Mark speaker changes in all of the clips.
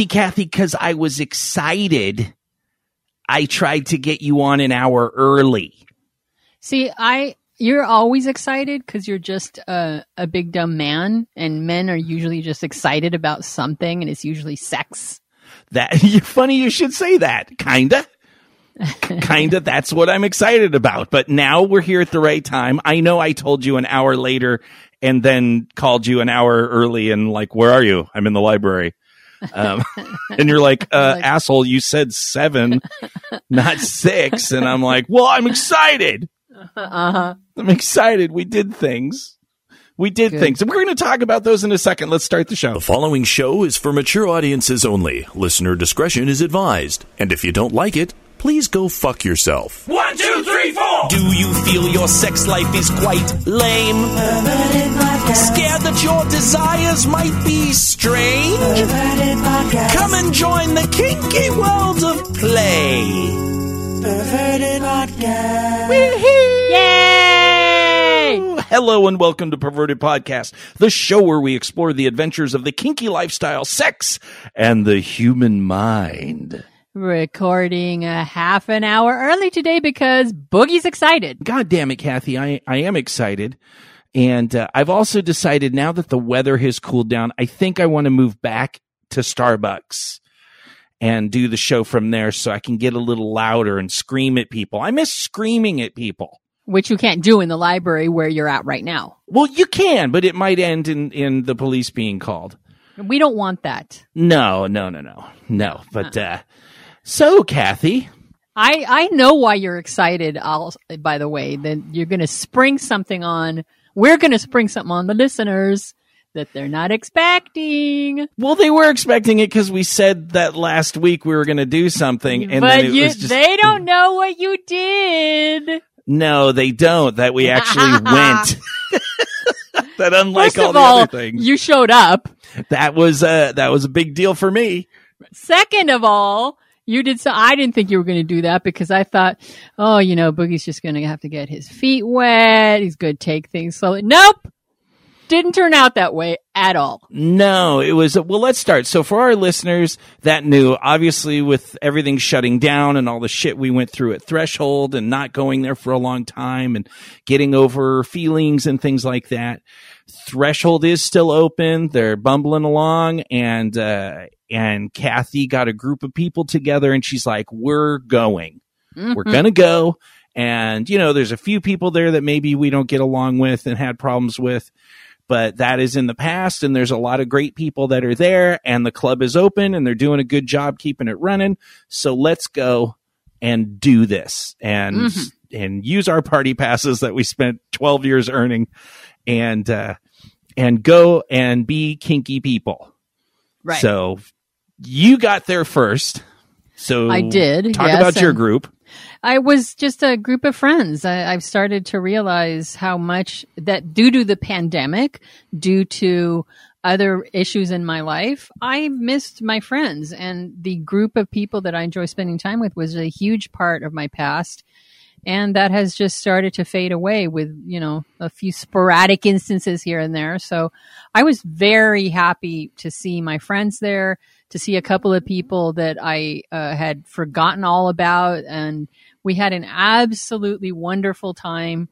Speaker 1: See, Kathy, because I was excited, I tried to get you on an hour early.
Speaker 2: See, I you're always excited because you're just a, a big dumb man, and men are usually just excited about something, and it's usually sex.
Speaker 1: That you're funny. You should say that. Kinda. Kinda. That's what I'm excited about. But now we're here at the right time. I know I told you an hour later and then called you an hour early and like, where are you? I'm in the library. Um, and you're like, uh,
Speaker 2: Like-
Speaker 1: asshole, you said seven, not six. And I'm like, well, I'm excited.
Speaker 2: Uh huh.
Speaker 1: I'm excited. We did things. We did
Speaker 2: Good.
Speaker 1: things. And we're going to talk about those in a second. Let's start the show.
Speaker 3: The following show is for mature audiences only. Listener discretion is advised. And if you don't like it, please go fuck yourself.
Speaker 4: One, two, three, four.
Speaker 1: Do you feel your sex life is quite lame? Scared that your desires might be strange? Come and join the kinky world of play. Perverted podcast. Weehee!
Speaker 2: Yay!
Speaker 1: Hello and welcome to Perverted Podcast, the show where we explore the adventures of the kinky lifestyle, sex, and the human mind.
Speaker 2: Recording a half an hour early today because Boogie's excited.
Speaker 1: God damn it, Kathy. I, I am excited. And uh, I've also decided now that the weather has cooled down, I think I want to move back to Starbucks and do the show from there so I can get a little louder and scream at people. I miss screaming at people.
Speaker 2: Which you can't do in the library where you're at right now.
Speaker 1: Well, you can, but it might end in, in the police being called.
Speaker 2: We don't want that.
Speaker 1: No, no, no, no, no. But, uh, so Kathy,
Speaker 2: I I know why you're excited. I'll, by the way, that you're going to spring something on. We're going to spring something on the listeners that they're not expecting.
Speaker 1: well, they were expecting it because we said that last week we were going to do something. And
Speaker 2: but
Speaker 1: then it
Speaker 2: you,
Speaker 1: was just,
Speaker 2: they don't know what you did.
Speaker 1: No, they don't. That we actually went. that unlike
Speaker 2: First
Speaker 1: all
Speaker 2: of
Speaker 1: the
Speaker 2: all,
Speaker 1: other things,
Speaker 2: you showed up.
Speaker 1: that was uh that was a big deal for me.
Speaker 2: Second of all, you did so. I didn't think you were going to do that because I thought, oh, you know, Boogie's just going to have to get his feet wet. He's going to take things slowly. Nope. Didn't turn out that way at all.
Speaker 1: No, it was well. Let's start. So for our listeners that knew, obviously with everything shutting down and all the shit we went through at Threshold and not going there for a long time and getting over feelings and things like that. Threshold is still open. They're bumbling along and uh and Kathy got a group of people together and she's like, "We're going." we're
Speaker 2: Mhm.
Speaker 1: gonna go and you know there's a few people there that maybe we don't get along with and had problems with but that is in the past and there's a lot of great people that are there and the club is open and they're doing a good job keeping it running so let's go and do this and
Speaker 2: Mhm.
Speaker 1: and use our party passes that we spent 12 years earning and uh and go and be kinky people
Speaker 2: Right.
Speaker 1: so you got there first so
Speaker 2: I did,
Speaker 1: talk
Speaker 2: yes,
Speaker 1: about your group
Speaker 2: I was just a group of friends. I, I've started to realize how much that due to the pandemic, due to other issues in my life, I missed my friends and the group of people that I enjoy spending time with was a huge part of my past. And that has just started to fade away with, you know, a few sporadic instances here and there. So I was very happy to see my friends there, to see a couple of people that I uh, had forgotten all about. And we had an absolutely wonderful time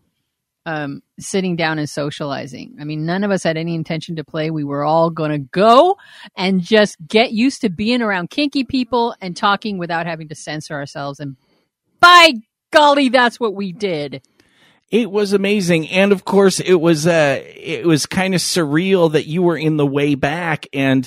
Speaker 2: um, sitting down and socializing. I mean, none of us had any intention to play. We were all going to go and just get used to being around kinky people and talking without having to censor ourselves. And by golly, that's what we did.
Speaker 1: It was amazing, and of course, it was uh, it was kind of surreal that you were in the way back, and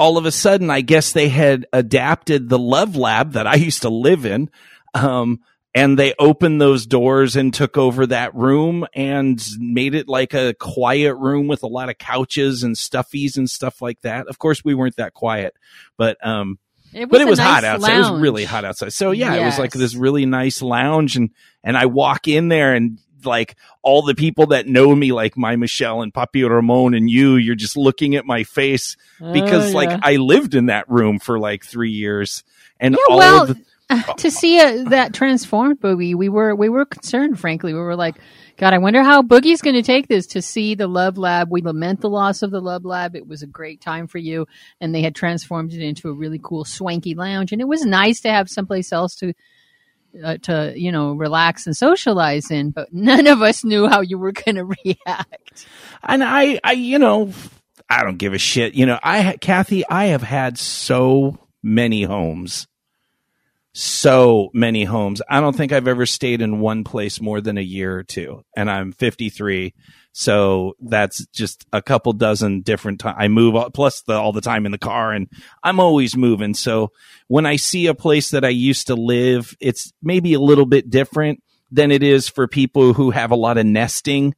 Speaker 1: all of a sudden, I guess they had adapted the Love Lab that I used to live in, um, and they opened those doors and took over that room and made it like a quiet room with a lot of couches and stuffies and stuff like that. Of course, we weren't that quiet, but um,
Speaker 2: It
Speaker 1: but it was hot
Speaker 2: nice
Speaker 1: outside. It was really hot outside. So yeah, it was like this really nice lounge and and I walk in there and like all the people that know me, like my Michelle and Papi Ramon and you, you're just looking at my face because
Speaker 2: Oh,
Speaker 1: like. I lived in that room for like three years and
Speaker 2: Yeah,
Speaker 1: all
Speaker 2: well,
Speaker 1: of the,
Speaker 2: to see uh, that transformed Boogie, we were we were concerned. Frankly, we were like, God, I wonder how Boogie's going to take this. To see the Love Lab, we lament the loss of the Love Lab. It was a great time for you, and they had transformed it into a really cool, swanky lounge, and it was nice to have someplace else to. Uh, to you know relax and socialize in but none of us knew how you were going to react
Speaker 1: and I, I, you know, I don't give a shit. You know, I, Kathy, I have had so many homes, so many homes. I don't think I've ever stayed in one place more than a year or two, and I'm 53. So that's just a couple dozen different times. I move all, plus the, all the time in the car and I'm always moving. So when I see a place that I used to live, it's maybe a little bit different than it is for people who have a lot of nesting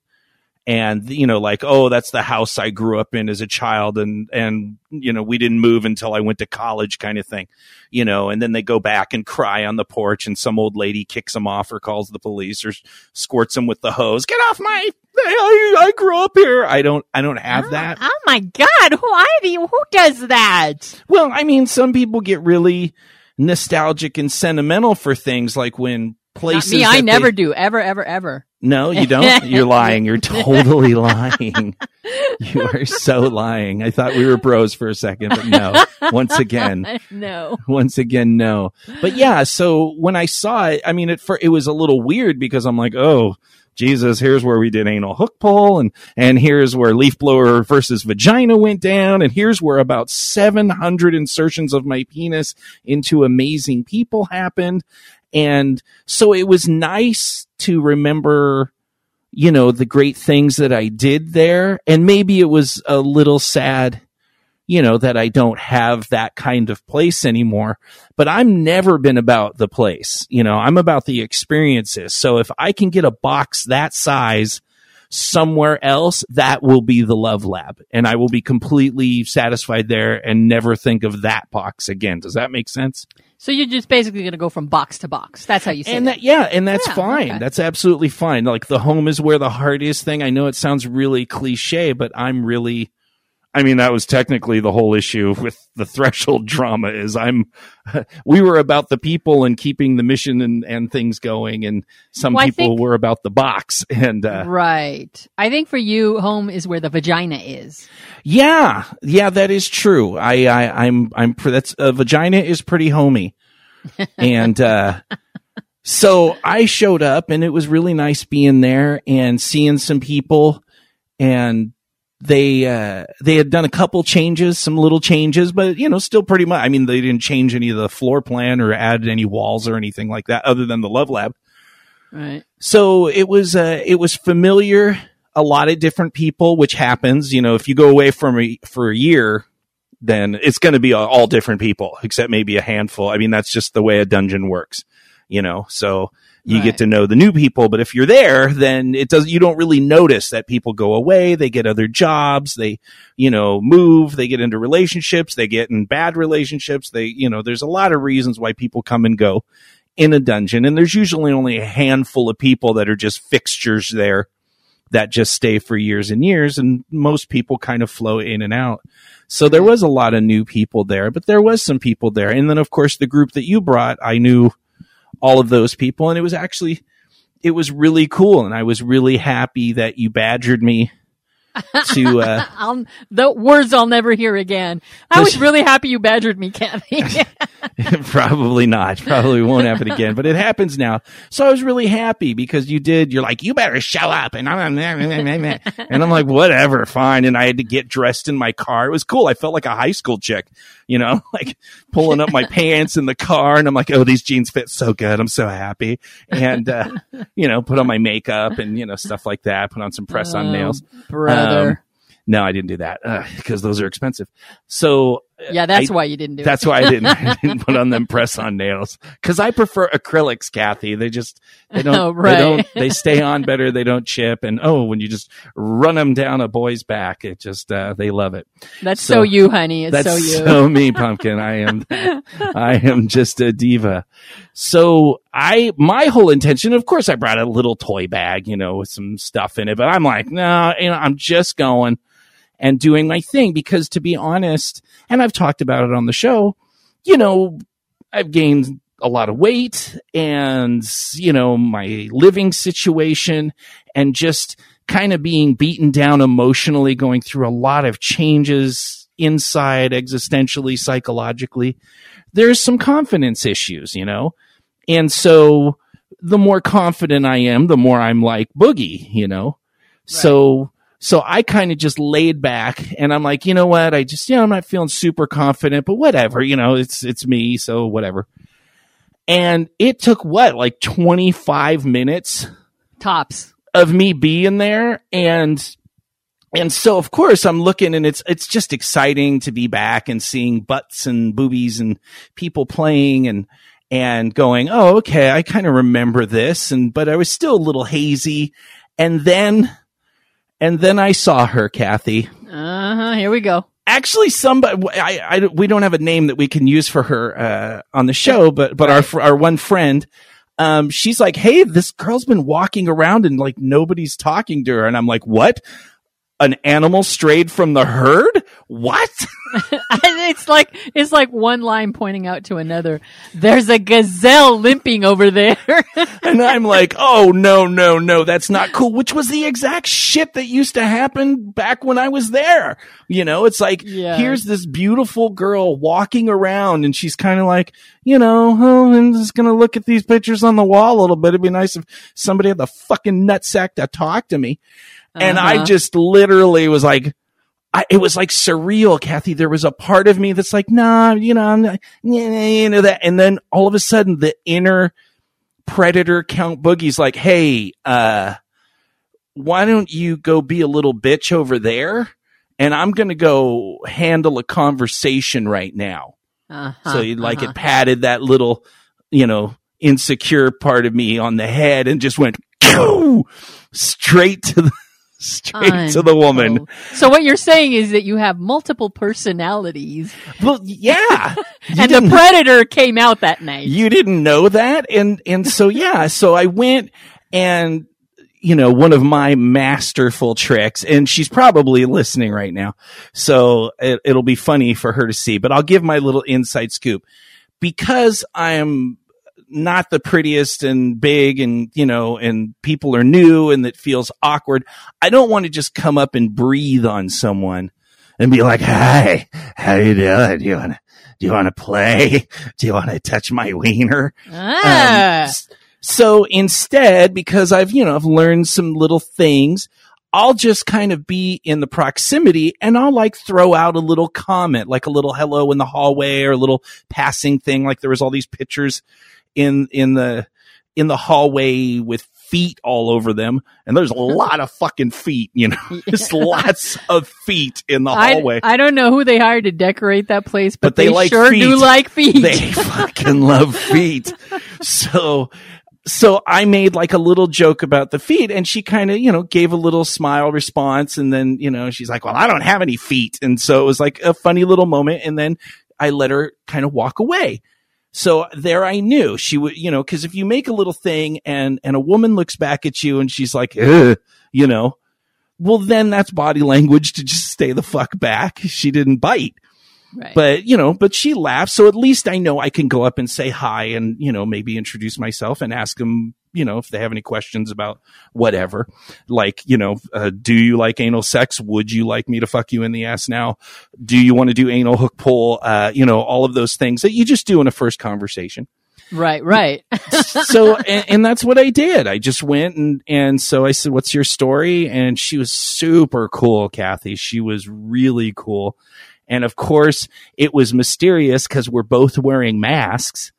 Speaker 1: and you know like oh that's the house i grew up in as a child and and you know we didn't move until i went to college kind of thing you know and then they go back and cry on the porch and some old lady kicks them off or calls the police or squirts them with the hose. Get off my I, I grew up here. I don't i don't have that.
Speaker 2: Oh my god. Who are you who does that?
Speaker 1: Well i mean some people get really nostalgic and sentimental for things like when
Speaker 2: Not
Speaker 1: places
Speaker 2: me i never
Speaker 1: they-
Speaker 2: do. Ever ever ever
Speaker 1: no, you don't. You're lying. You're totally lying. You are so lying. I thought we were bros for a second, but no. Once again,
Speaker 2: no
Speaker 1: once again, no. But yeah, so when I saw it, I mean, it for it was a little weird because I'm like, oh, Jesus, here's where we did anal hook pull, and and here's where leaf blower versus vagina went down, and here's where about 700 insertions of my penis into amazing people happened, and so it was nice to remember you know the great things that I did there. And maybe it was a little sad you know that I don't have that kind of place anymore. But I'm never been about the place. You know I'm about the experiences. So if I can get a box that size somewhere else that will be the love lab. And I will be completely satisfied there and never think of that box again. Does that make sense?
Speaker 2: So you're just basically going to go from box to box. That's how you say
Speaker 1: and
Speaker 2: that.
Speaker 1: that yeah and that's
Speaker 2: Yeah,
Speaker 1: fine.
Speaker 2: okay.
Speaker 1: that's absolutely fine. Like the home is where the heart is thing. I know it sounds really cliche but i'm really i mean that was technically the whole issue with the threshold drama is i'm we were about the people and keeping the mission and and things going and some
Speaker 2: Well,
Speaker 1: people
Speaker 2: think-
Speaker 1: were about the box and uh
Speaker 2: right. I think for you home is where the vagina is.
Speaker 1: Yeah. Yeah that is true. I i i'm i'm that's uh, vagina is pretty homey. And uh so I showed up and it was really nice being there and seeing some people and they uh they had done a couple changes, some little changes, but you know, still pretty much I mean they didn't change any of the floor plan or add any walls or anything like that other than the love lab.
Speaker 2: right
Speaker 1: So it was uh it was familiar, a lot of different people, which happens, you know, if you go away from a, for a year, then it's going to be all different people, except maybe a handful. I mean, that's just the way a dungeon works, you know. So you
Speaker 2: Right.
Speaker 1: get to know the new people, but if you're there, then it does. You don't really notice that people go away. They get other jobs. They, you know, move. They get into relationships. They get in bad relationships. They, you know, there's a lot of reasons why people come and go in a dungeon, and there's usually only a handful of people that are just fixtures there that just stay for years and years, and most people kind of flow in and out. So there was a lot of new people there, but there was some people there. And then of course the group that you brought, I knew all of those people and it was actually it was really cool and I was really happy that you badgered me to uh
Speaker 2: I'll, the words I'll never hear again. I was really happy you badgered me, Kathy.
Speaker 1: probably not. Probably won't happen again, but it happens now. So I was really happy because you did. You're like, you better show up, and I'm and I'm like, whatever, fine. And I had to get dressed in my car. It was cool. I felt like a high school chick, you know, like pulling up my pants in the car, and I'm like, oh, these jeans fit so good. I'm so happy, and uh, you know, put on my makeup and you know stuff like that. Put on some press on
Speaker 2: Oh,
Speaker 1: nails.
Speaker 2: brother.
Speaker 1: Um, no, I didn't do that because those are expensive. So
Speaker 2: yeah, that's
Speaker 1: I-
Speaker 2: why you didn't do it.
Speaker 1: that's
Speaker 2: it.
Speaker 1: why I didn't, I didn't put on them press on nails because I prefer acrylics, Kathy. They just they don't
Speaker 2: Oh, right.
Speaker 1: they don't they stay on better. They don't chip, and oh, when you just run them down a boy's back, it just uh, they love it.
Speaker 2: That's
Speaker 1: so-
Speaker 2: so, you, honey. It's
Speaker 1: That's
Speaker 2: so you.
Speaker 1: so me, pumpkin. I am I am just a diva. So I my whole intention, of course, I brought a little toy bag, you know, with some stuff in it, but I'm like, no, you know, I'm just going and doing my thing because to be honest, and I've talked about it on the show, you know, I've gained a lot of weight and, you know, my living situation and just kind of being beaten down emotionally, going through a lot of changes inside, existentially, psychologically. There's some confidence issues, you know? And so the more confident I am, the more I'm like Boogie, you know? So, so I kind of just laid back and I'm like, you know what? I just, you know, I'm not feeling super confident, but whatever, you know, it's, it's me. So whatever. And it took what, like 25 minutes
Speaker 2: Tops.
Speaker 1: of me being there and and so of course I'm looking and it's it's just exciting to be back and seeing butts and boobies and people playing and and going, "Oh, okay, I kind of remember this." And but I was still a little hazy. And then and then I saw her, Kathy.
Speaker 2: Uh huh. Here we go.
Speaker 1: Actually, somebody I, I we don't have a name that we can use for her uh, on the show, but but our our one friend um, she's like, Hey, this girl's been walking around and like nobody's talking to her. And I'm like, what? An animal strayed from the herd? What?
Speaker 2: it's like it's like one line pointing out to another. There's a gazelle limping over there.
Speaker 1: and I'm like, oh no, no, no, that's not cool. Which was the exact shit that used to happen back when I was there. You know, it's like,
Speaker 2: Yeah.
Speaker 1: here's this beautiful girl walking around and she's kind of like, you know, oh, I'm just going to look at these pictures on the wall a little bit. It'd be nice if somebody had the fucking nutsack to talk to me. And I
Speaker 2: Uh-huh.
Speaker 1: just literally was like, I, it was like surreal, Kathy. There was a part of me that's like, nah, you know, I'm not, you know that. And then all of a sudden the inner predator count boogie's like, Hey, uh, why don't you go be a little bitch over there? And I'm going to go handle a conversation right now.
Speaker 2: Uh-huh,
Speaker 1: so you like
Speaker 2: uh-huh.
Speaker 1: it patted that little, you know, insecure part of me on the head and just went straight to the, straight to the woman.
Speaker 2: So what you're saying is that you have multiple personalities,
Speaker 1: Well, yeah.
Speaker 2: And the predator came out that night.
Speaker 1: you didn't know that and and so yeah so i went and you know one of my masterful tricks and she's probably listening right now so it, it'll be funny for her to see but i'll give my little inside scoop because i'm not the prettiest and big and you know and people are new and it feels awkward. I don't want to just come up and breathe on someone and be like hi how you doing? Do you want to do you want to play? Do you want to touch my wiener?
Speaker 2: Ah,
Speaker 1: um, so instead, because I've, you know, I've learned some little things, I'll just kind of be in the proximity and I'll like throw out a little comment, like a little hello in the hallway or a little passing thing. Like there was all these pictures in, in the, in the hallway with feet all over them. And there's a lot of fucking feet, you know, just lots of feet in the
Speaker 2: I,
Speaker 1: hallway.
Speaker 2: I don't know who they hired to decorate that place, but,
Speaker 1: But they like
Speaker 2: sure
Speaker 1: feet.
Speaker 2: do like feet.
Speaker 1: they fucking love feet. So, so I made like a little joke about the feet and she kind of, you know, gave a little smile response. And then, you know, she's like, well, I don't have any feet. And so it was like a funny little moment. And then I let her kind of walk away. So there I knew she would, you know, cause if you make a little thing and, and a woman looks back at you and she's like, you know, well, then that's body language to just stay the fuck back. She didn't bite but you know but she laughed so at least i know i can go up and say hi and you know maybe introduce myself and ask them you know if they have any questions about whatever. Like you know uh, do you like anal sex? Would you like me to fuck you in the ass now? Do you want to do anal hook pull? Uh, you know all of those things that you just do in a first conversation
Speaker 2: right, right.
Speaker 1: so and, and that's what I did. I just went and and so I said, "What's your story?" And she was super cool, Kathy. She was really cool, and of course, it was mysterious because we're both wearing masks,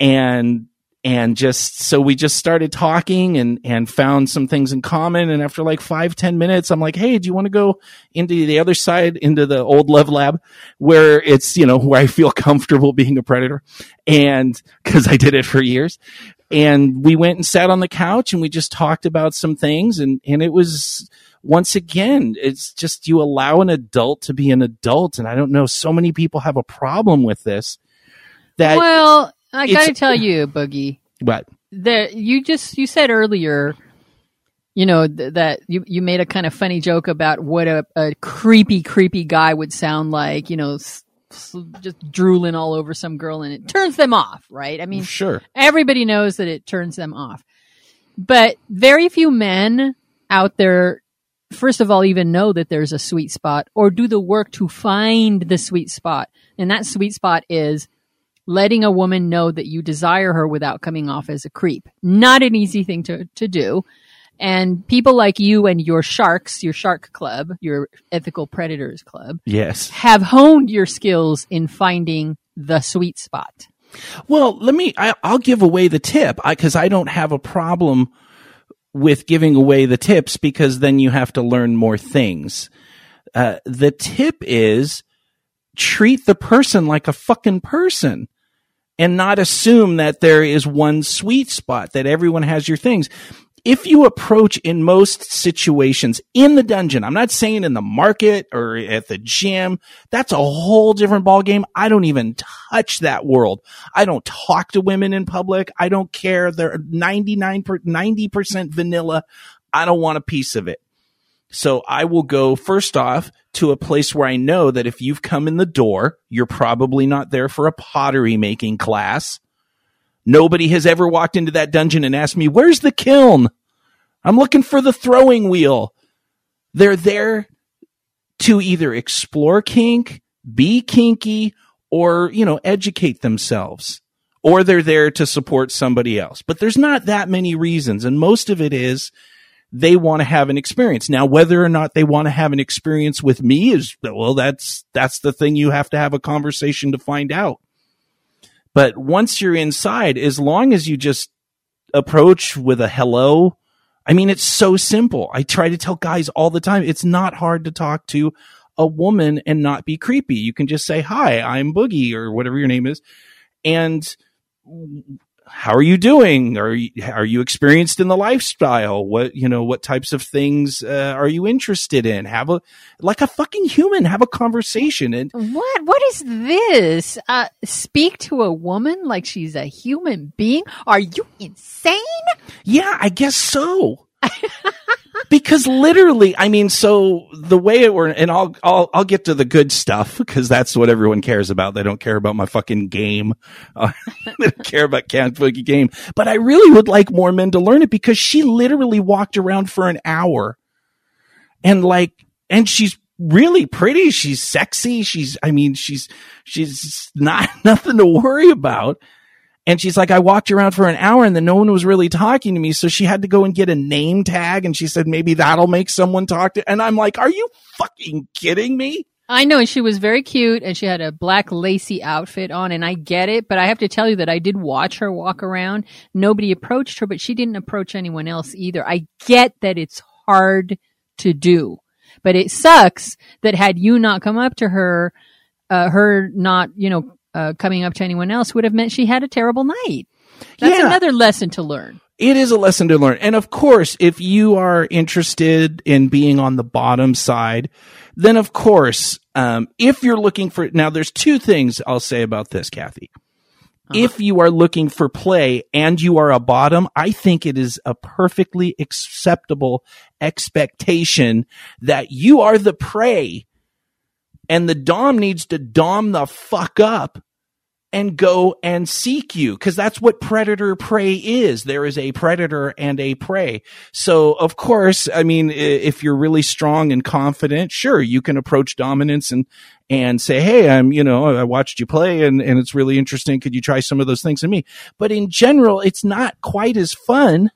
Speaker 1: and and just so we just started talking and and found some things in common. And after like five ten minutes, I'm like, "Hey, do you want to go into the other side, into the old love lab, where it's you know where I feel comfortable being a predator?" And because I did it for years and we went and sat on the couch and we just talked about some things and and it was once again it's just you allow an adult to be an adult and i don't know so many people have a problem with this that
Speaker 2: well, I got to tell you, Boogie,
Speaker 1: What?
Speaker 2: that you just you said earlier you know th- that you you made a kind of funny joke about what a, a creepy creepy guy would sound like you know s- s- just drooling all over some girl and it turns them off, right? I mean,
Speaker 1: Sure.
Speaker 2: everybody knows that it turns them off. But very few men out there, first of all, even know that there's a sweet spot or do the work to find the sweet spot. And that sweet spot is letting a woman know that you desire her without coming off as a creep. Not an easy thing to, to do. And people like you and your sharks, your shark club, your ethical predators club,
Speaker 1: Yes.
Speaker 2: have honed your skills in finding the sweet spot.
Speaker 1: Well, let me, I, I'll give away the tip because I, don't have a problem with giving away the tips because then you have to learn more things. Uh, the tip is treat the person like a fucking person and not assume that there is one sweet spot, that everyone has your things. If you approach in most situations in the dungeon, I'm not saying in the market or at the gym, that's a whole different ballgame. I don't even touch that world. I don't talk to women in public. I don't care. They're 99 per, 90% vanilla. I don't want a piece of it. So I will go first off to a place where I know that if you've come in the door, you're probably not there for a pottery making class. Nobody has ever walked into that dungeon and asked me, where's the kiln? I'm looking for the throwing wheel. They're there to either explore kink, be kinky, or, you know, educate themselves. Or they're there to support somebody else. But there's not that many reasons. And most of it is they want to have an experience. Now, whether or not they want to have an experience with me is, well, that's, that's the thing you have to have a conversation to find out. But once you're inside, as long as you just approach with a hello, I mean, it's so simple. I try to tell guys all the time, it's not hard to talk to a woman and not be creepy. You can just say, hi, I'm Boogie or whatever your name is. And how are you doing? Are you, are you experienced in the lifestyle? What, you know, what types of things uh, are you interested in? Have a, like a fucking human, have a conversation. And
Speaker 2: What? What is this? Uh, speak to a woman like she's a human being? Are you insane?
Speaker 1: Yeah, I guess so. because literally, I mean, so the way it were, and I'll, I'll, I'll get to the good stuff because that's what everyone cares about. They don't care about my fucking game. Uh, they don't care about Cat Boogie game. But I really would like more men to learn it because she literally walked around for an hour and like, and she's really pretty. She's sexy. She's, I mean, she's, she's not nothing to worry about. And she's like, I walked around for an hour and then no one was really talking to me. So she had to go and get a name tag. And she said, maybe that'll make someone talk to. And I'm like, are you fucking kidding me?
Speaker 2: I know, and she was very cute, and she had a black lacy outfit on, and I get it, but I have to tell you that I did watch her walk around. Nobody approached her, but she didn't approach anyone else either. I get that it's hard to do, but it sucks that had you not come up to her, uh, her not, you know, uh, coming up to anyone else would have meant she had a terrible night. That's
Speaker 1: Yeah.
Speaker 2: another lesson to learn.
Speaker 1: It is a lesson to learn. And of course, if you are interested in being on the bottom side, then of course, um, if you're looking for, now there's two things I'll say about this, Kathy. If you are looking for play and you are a bottom, I think it is a perfectly acceptable expectation that you are the prey and the Dom needs to Dom the fuck up and go and seek you because that's what predator prey is. There is a predator and a prey. So of course, I mean, if you're really strong and confident, sure, you can approach dominance and, and say, Hey, I'm, you know, I watched you play and, and it's really interesting. Could you try some of those things in me? But in general, it's not quite as fun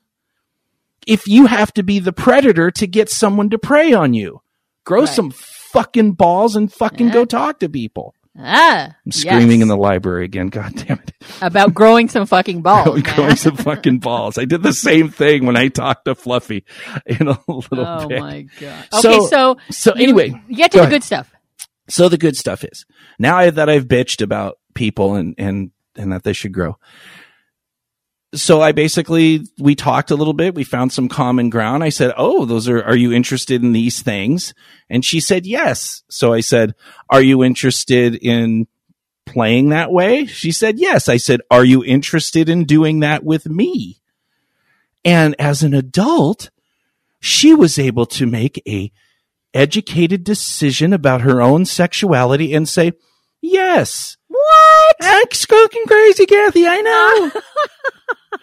Speaker 1: if you have to be the predator to get someone to prey on you. Grow
Speaker 2: Right.
Speaker 1: some fucking balls and fucking
Speaker 2: Yeah.
Speaker 1: go talk to people.
Speaker 2: Ah,
Speaker 1: I'm screaming
Speaker 2: yes.
Speaker 1: in the library again. God damn it.
Speaker 2: about growing some fucking balls.
Speaker 1: Growing, some fucking balls. I did the same thing when I talked to Fluffy in a little
Speaker 2: Oh
Speaker 1: bit.
Speaker 2: my god.
Speaker 1: So-
Speaker 2: Okay, so
Speaker 1: So anyway,
Speaker 2: you get to
Speaker 1: go
Speaker 2: the
Speaker 1: ahead.
Speaker 2: good stuff.
Speaker 1: so the good stuff is now that I've bitched about people and, and, and that they should grow. So I basically, we talked a little bit. We found some common ground. I said, Oh, those are, are you interested in these things? And she said, yes. So I said, are you interested in playing that way? She said, yes. I said, are you interested in doing that with me? And as an adult, she was able to make a educated decision about her own sexuality and say, Yes.
Speaker 2: What?
Speaker 1: That's fucking crazy, Kathy. I know.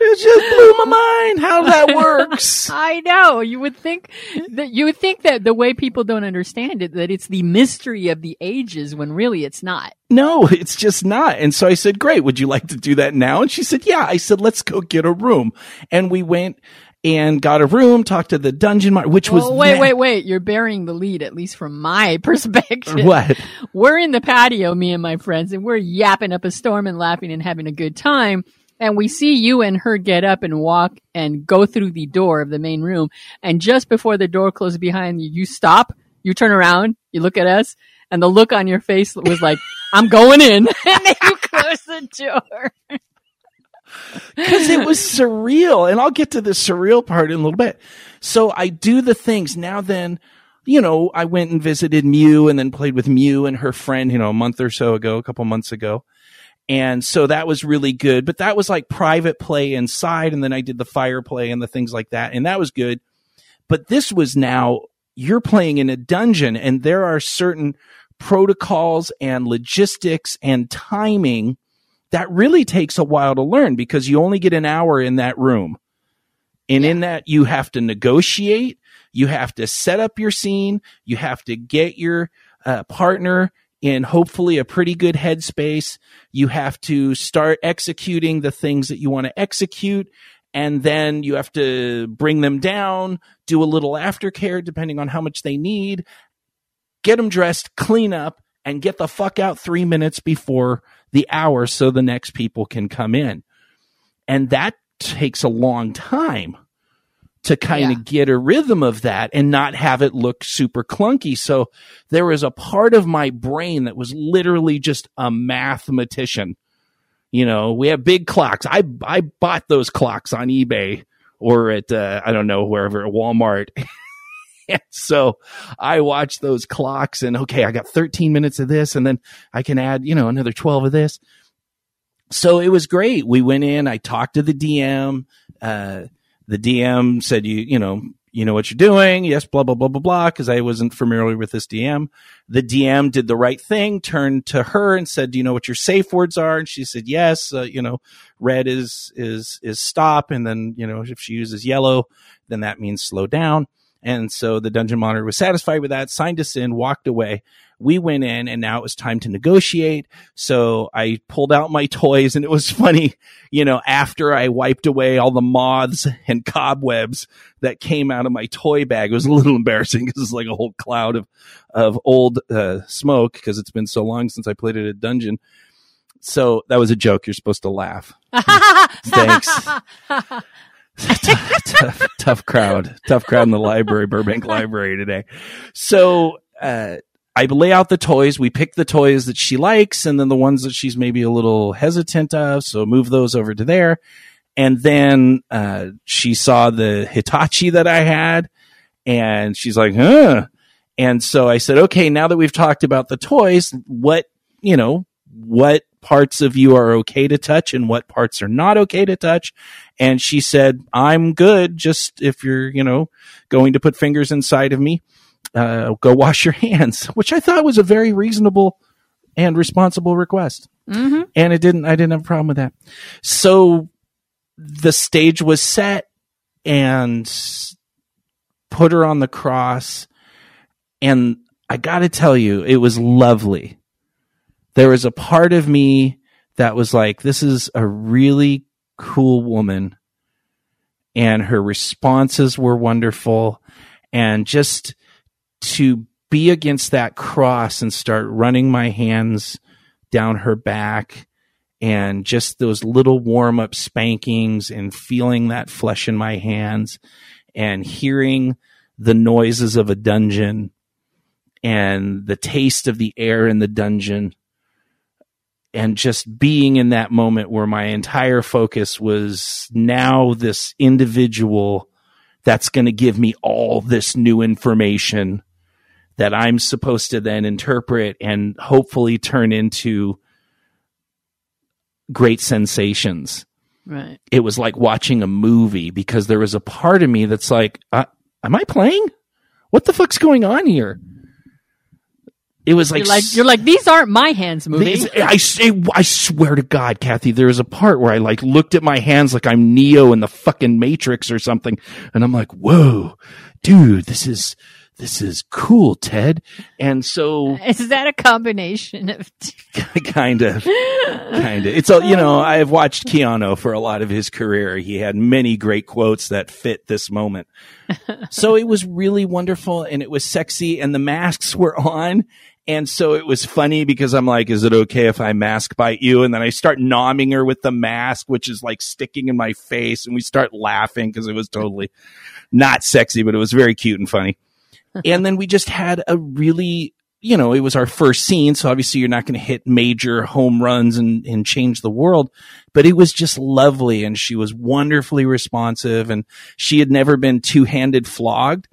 Speaker 1: it just blew my mind how that works.
Speaker 2: I know. You would think that you would think that the way people don't understand it, that it's the mystery of the ages when really it's not.
Speaker 1: No, it's just not. And so I said, great. Would you like to do that now? And she said, yeah. I said, let's go get a room. And we went and got a room, talked to the dungeon, mar- which was
Speaker 2: Well, wait, wait, wait. You're burying the lead, at least from my perspective.
Speaker 1: What?
Speaker 2: We're in the patio, me and my friends, and we're yapping up a storm and laughing and having a good time. And we see you and her get up and walk and go through the door of the main room. And just before the door closes behind you, you stop, you turn around, you look at us, and the look on your face was like, I'm going in. and then you close the door.
Speaker 1: Because it was surreal. And I'll get to the surreal part in a little bit. So I do the things now then, you know, I went and visited Mew and then played with Mew and her friend, you know, a month or so ago, a couple months ago. And so that was really good, but that was like private play inside. And then I did the fire play and the things like that. And that was good. But this was now you're playing in a dungeon and there are certain protocols and logistics and timing that really takes a while to learn because you only get an hour in that room. And in that, you have to negotiate, you have to set up your scene, you have to get your uh, partner in hopefully a pretty good headspace. You have to start executing the things that you want to execute. And then you have to bring them down, do a little aftercare depending on how much they need, get them dressed, clean up, and get the fuck out three minutes before the hour so the next people can come in. And that takes a long time to kind of
Speaker 2: Yeah.
Speaker 1: get a rhythm of that and not have it look super clunky. So there was a part of my brain that was literally just a mathematician. You know, we have big clocks. I I bought those clocks on eBay or at uh, I don't know wherever at Walmart. so I watch those clocks and okay, I got 13 minutes of this and then I can add, you know, another 12 of this. So it was great. We went in, I talked to the DM. Uh, the DM said, you, you know, you know what you're doing. Yes, blah, blah, blah, blah, blah. Cause I wasn't familiar with this DM. The DM did the right thing, turned to her and said, do you know what your safe words are? And she said, yes, uh, you know, red is, is, is stop. And then, you know, if she uses yellow, then that means slow down. And so the dungeon monitor was satisfied with that, signed us in, walked away. We went in and now it was time to negotiate. So I pulled out my toys and it was funny, you know, after I wiped away all the moths and cobwebs that came out of my toy bag, it was a little embarrassing because it's like a whole cloud of, of old, uh, smoke because it's been so long since I played it at a dungeon. So that was a joke. You're supposed to laugh. Thanks. Tough, tough, tough crowd, tough crowd in the library, Burbank Library today. So, uh, I lay out the toys. We pick the toys that she likes and then the ones that she's maybe a little hesitant of. So move those over to there. And then, uh, she saw the Hitachi that I had and she's like, huh. And so I said, okay, now that we've talked about the toys, what, you know, what parts of you are okay to touch and what parts are not okay to touch? And she said, I'm good. Just if you're, you know, going to put fingers inside of me, uh, go wash your hands, which I thought was a very reasonable and responsible request.
Speaker 2: hmm
Speaker 1: And it didn't, I didn't have a problem with that. So the stage was set and put her on the cross. And I got to tell you, it was lovely. There was a part of me that was like, this is a really cool woman. And her responses were wonderful. And just to be against that cross and start running my hands down her back and just those little warm up spankings and feeling that flesh in my hands and hearing the noises of a dungeon and the taste of the air in the dungeon and just being in that moment where my entire focus was now this individual that's going to give me all this new information that I'm supposed to then interpret and hopefully turn into great sensations.
Speaker 2: Right.
Speaker 1: It was like watching a movie because there was a part of me that's like, uh, am I playing? What the fuck's going on here? It was like
Speaker 2: You're like you're like these aren't my hands moving.
Speaker 1: These- I, say- I swear to God, Kathy, there was a part where I like looked at my hands like I'm Neo in the fucking Matrix or something, and I'm like, "Whoa, dude, this is this is cool, Ted." And so,
Speaker 2: Is that a combination of?
Speaker 1: kind of, kind of, it's a you know I've watched Keanu for a lot of his career. He had many great quotes that fit this moment. so it was really wonderful, and it was sexy, and the masks were on. And so it was funny because I'm like, is it okay if I mask bite you? And then I start nomming her with the mask, which is like sticking in my face. And we start laughing because it was totally not sexy, but it was very cute and funny. and then we just had a really, you know, it was our first scene. So obviously you're not going to hit major home runs and, and change the world, but it was just lovely. And she was wonderfully responsive and she had never been two handed flogged.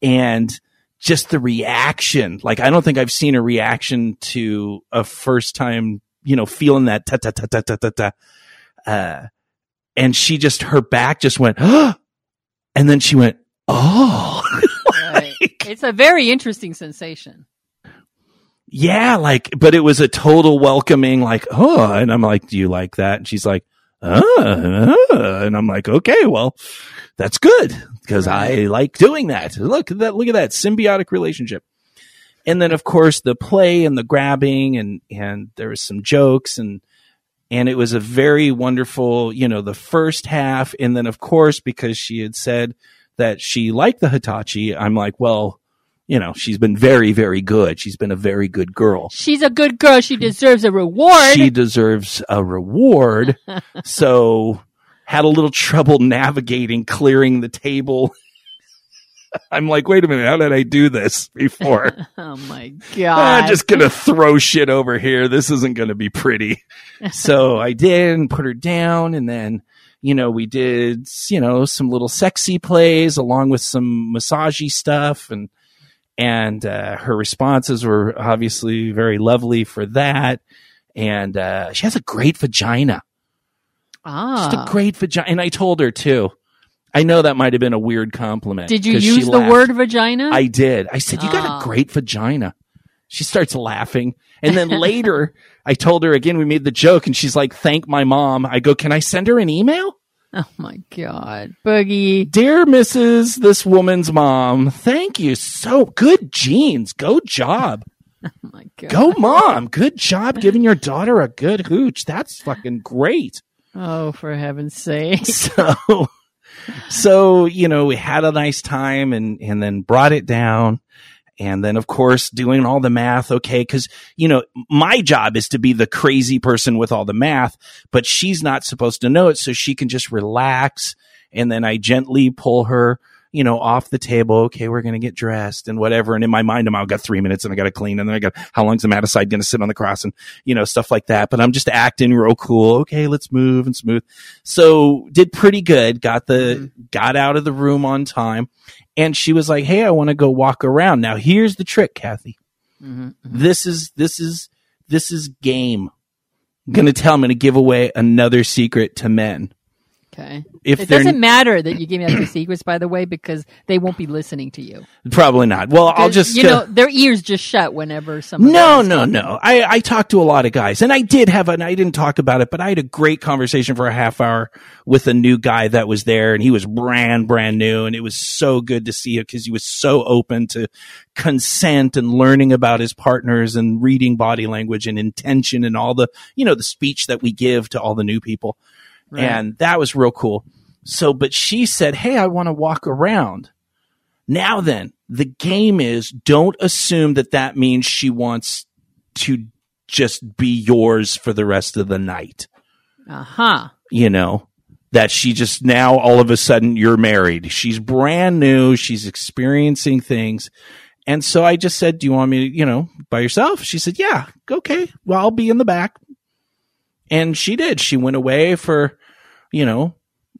Speaker 1: And just the reaction. Like, I don't think I've seen a reaction to a first time, you know, feeling that ta ta ta ta ta ta ta. Uh, and she just, her back just went, and then she went, oh,
Speaker 2: Right. It's a very interesting sensation.
Speaker 1: yeah, like, but it was a total welcoming, like, oh, and I'm like, do you like that? And she's like, uh, and I'm like, okay, well, that's good because I like doing that. Look at that, look at that symbiotic relationship. And then of course the play and the grabbing and, and there was some jokes and, and it was a very wonderful, you know, the first half. And then of course, because she had said that she liked the Hitachi, I'm like, well, you know, she's been very, very good. She's been a very good girl
Speaker 2: She's a good girl. She deserves a reward.
Speaker 1: she deserves a reward. so had a little trouble navigating clearing the table. I'm like, wait a minute, how did I do this before?
Speaker 2: oh my God.
Speaker 1: Ah, I'm just gonna throw shit over here. This isn't gonna be pretty. so I did and put her down and then you know, we did, you know, some little sexy plays along with some massagey stuff and and uh, her responses were obviously very lovely for that. And uh, she has a great vagina.
Speaker 2: ah,
Speaker 1: Just a great vagina. And I told her too. I know that might have been a weird compliment.
Speaker 2: did you use the
Speaker 1: laughed.
Speaker 2: word vagina?
Speaker 1: I did. I said, You got
Speaker 2: Ah.
Speaker 1: a great vagina. She starts laughing. And then later, I told her again, we made the joke, and she's like, Thank my mom. I go, Can I send her an email?
Speaker 2: oh my god, Boogie!
Speaker 1: Dear Mrs. This woman's mom, thank you. So good genes. Go job.
Speaker 2: Oh my god!
Speaker 1: Go mom. Good job giving your daughter a good hooch. That's fucking great.
Speaker 2: Oh, for heaven's sake!
Speaker 1: so so you know we had a nice time and and then brought it down and then of course doing all the math okay because you know my job is to be the crazy person with all the math but she's not supposed to know it so she can just relax and then i gently pull her you know off the table okay we're gonna get dressed and whatever. And in my mind i'm i've got three minutes and i gotta clean and then i got how long's the maticide gonna sit on the cross and you know stuff like that. But i'm just acting real cool. Okay let's move and smooth. So did pretty good. Got the got out of the room on time. And she was like hey i want to go walk around. Now here's the trick kathy.
Speaker 2: Mhm, mhm.
Speaker 1: this is this is this is game. I'm gonna tell i'm gonna give away another secret to men
Speaker 2: Okay.
Speaker 1: if
Speaker 2: It doesn't matter that you give me out the secrets, by the way, because they won't be listening to you.
Speaker 1: probably not well i'll just
Speaker 2: you
Speaker 1: uh,
Speaker 2: know their ears just shut whenever someone.
Speaker 1: No, no, no. I, I talked to a lot of guys and I did have an, I didn't talk about it, but I had a great conversation for a half hour with a new guy that was there and he was brand, brand new. And it was so good to see it because he was so open to consent and learning about his partners and reading body language and intention and all the, you know, the speech that we give to all the new people.
Speaker 2: Right.
Speaker 1: And that was real cool. So, but she said, Hey, I want to walk around. Now then, the game is don't assume that that means she wants to just be yours for the rest of the night.
Speaker 2: Uh huh.
Speaker 1: You know, that she just now all of a sudden you're married. She's brand new. She's experiencing things. And so I just said, do you want me to, you know, by yourself? She said, yeah, okay. Well, I'll be in the back. And she did. She went away for, you know,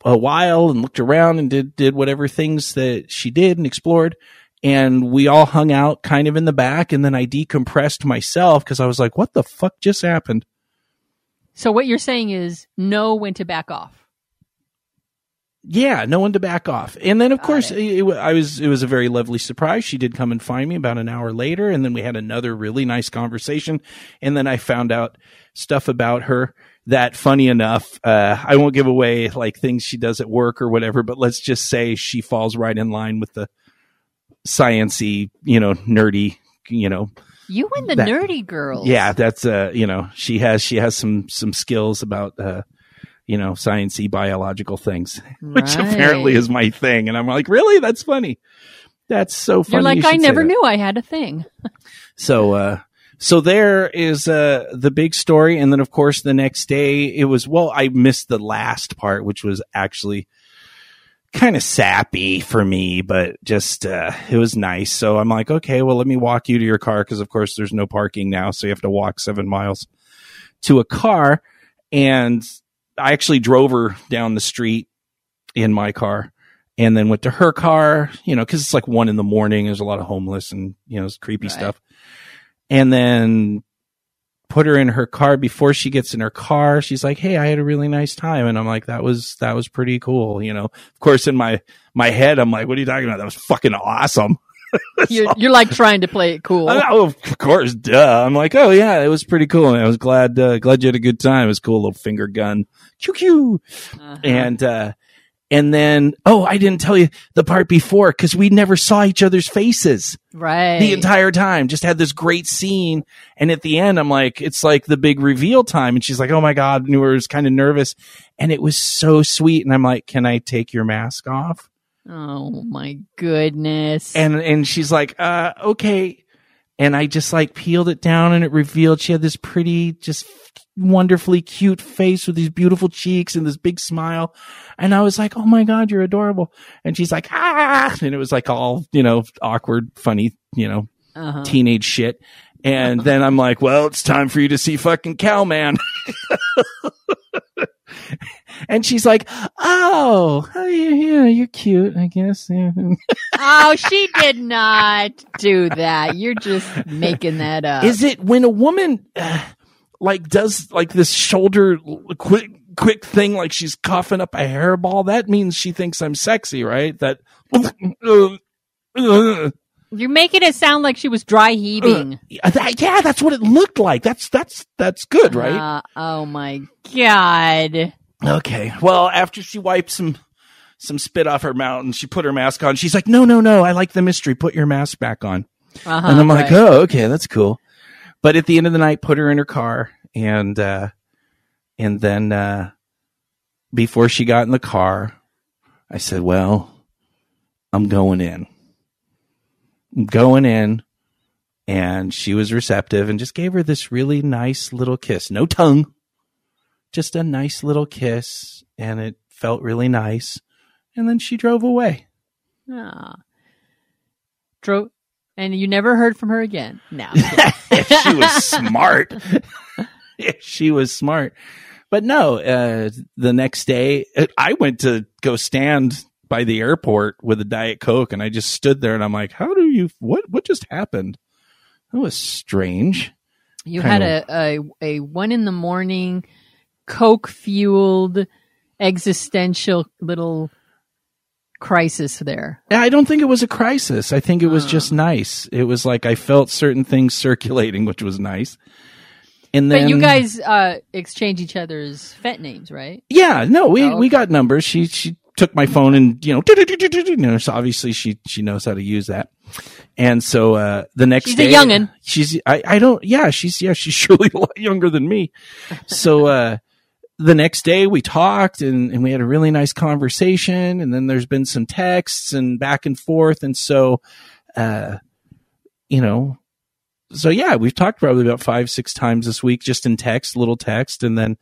Speaker 1: a while and looked around and did, did whatever things that she did and explored. And we all hung out kind of in the back. And then I decompressed myself because I was like, what the fuck just happened?
Speaker 2: So what you're saying is know when to back off.
Speaker 1: Yeah, no one to back off. And then, of
Speaker 2: Got
Speaker 1: course,
Speaker 2: it.
Speaker 1: it. wa- I was it was a very lovely surprise. She did come and find me about an hour later, and then we had another really nice conversation. And then I found out stuff about her that, funny enough, uh, I won't give away like things she does at work or whatever, but let's just say she falls right in line with the sciency, you know, nerdy, you know,
Speaker 2: You and the
Speaker 1: That-
Speaker 2: nerdy girls.
Speaker 1: yeah, that's uh, you know, she has she has some some skills about uh, you know, sciency biological things, which apparently is my thing. And I'm like, really? That's funny. That's so funny.
Speaker 2: You're like,
Speaker 1: you
Speaker 2: I never knew I had a thing.
Speaker 1: So, uh, so there is uh, the big story, and then of course the next day it was. Well, I missed the last part, which was actually kind of sappy for me, but just uh, it was nice. So I'm like, okay, well, let me walk you to your car because of course there's no parking now, so you have to walk seven miles to a car, and I actually drove her down the street in my car. And then went to her car, you know, because it's like one in the morning. There's a lot of homeless and you know, it's creepy
Speaker 2: Right.
Speaker 1: stuff and then put her in her car before she gets in her car. She's like hey i had a really nice time. And i'm like that was that was pretty cool you know. Of course in my my head i'm like what are you talking about? That was fucking awesome.
Speaker 2: You're, you're like trying to play it cool.
Speaker 1: I- oh, of course duh. I'm like oh yeah it was pretty cool and i was glad uh, glad you had a good time. It was cool little finger gun. Choo choo
Speaker 2: Uh-huh.
Speaker 1: and uh and then oh i didn't tell you the part before because we never saw each other's faces
Speaker 2: right.
Speaker 1: the entire time. Just had this great scene. And at the end, I'm like, it's like the big reveal time. And she's like, oh my God, and we was kind of nervous. And it was so sweet. And I'm like, can I take your mask off?
Speaker 2: Oh my goodness.
Speaker 1: And, and she's like, uh, okay. And I just like peeled it down and it revealed she had this pretty, just wonderfully cute face with these beautiful cheeks and this big smile. And I was like, oh my God, you're adorable. And she's like, ah, and it was like all, you know, awkward, funny, you know,
Speaker 2: uh-huh.
Speaker 1: teenage shit. And then I'm like, well, it's time for you to see fucking Cowman. and she's like, oh, yeah, yeah, you're cute, I guess.
Speaker 2: Oh, she did not do that. You're just making that up.
Speaker 1: Is it when a woman uh, like does like this shoulder quick quick thing like she's coughing up a hairball? That means she thinks I'm sexy, right? That.
Speaker 2: You're making it sound like she was dry heaving.
Speaker 1: Yeah, that- yeah, that's what it looked like. That's that's that's good, right?
Speaker 2: Uh, oh my god.
Speaker 1: Okay. Well, after she wiped some some spit off her mouth and she put her mask on, she's like, "No, no, no! I like the mystery. Put your mask back on."
Speaker 2: Uh-huh,
Speaker 1: and I'm like,
Speaker 2: right.
Speaker 1: "Oh, okay, that's cool." But at the end of the night, put her in her car, and uh, and then uh, before she got in the car, I said, "Well, I'm going in. Going in." And she was receptive and just gave her this really nice little kiss. No tongue, just a nice little kiss. And it felt really nice. And then she drove away.
Speaker 2: Ah. Drove, and you never heard from her again. No.
Speaker 1: if she was smart. if she was smart. But no, uh, the next day, uh, I went to go stand by the airport with a Diet Coke and I just stood there and I'm like, how do you, what, what just happened? That was strange.
Speaker 2: You
Speaker 1: Kind
Speaker 2: had a, a a one in the morning, coke fueled, existential little crisis there.
Speaker 1: I don't think it was a crisis. I think it was just nice. It was like I felt certain things circulating, which was nice. And then
Speaker 2: but you guys uh, exchange each other's fet names, right?
Speaker 1: Yeah, no, we
Speaker 2: Oh,
Speaker 1: we got numbers. She she took my phone and you know, you know, so obviously she she knows how to use that. And so uh the next
Speaker 2: She's a
Speaker 1: day,
Speaker 2: youngin'.
Speaker 1: She's I I don't yeah she's yeah she's surely a lot younger than me. So uh the next day we talked and, and we had a really nice conversation and then there's been some texts and back and forth and so uh you know so yeah we've talked probably about five six times this week just in text little text and then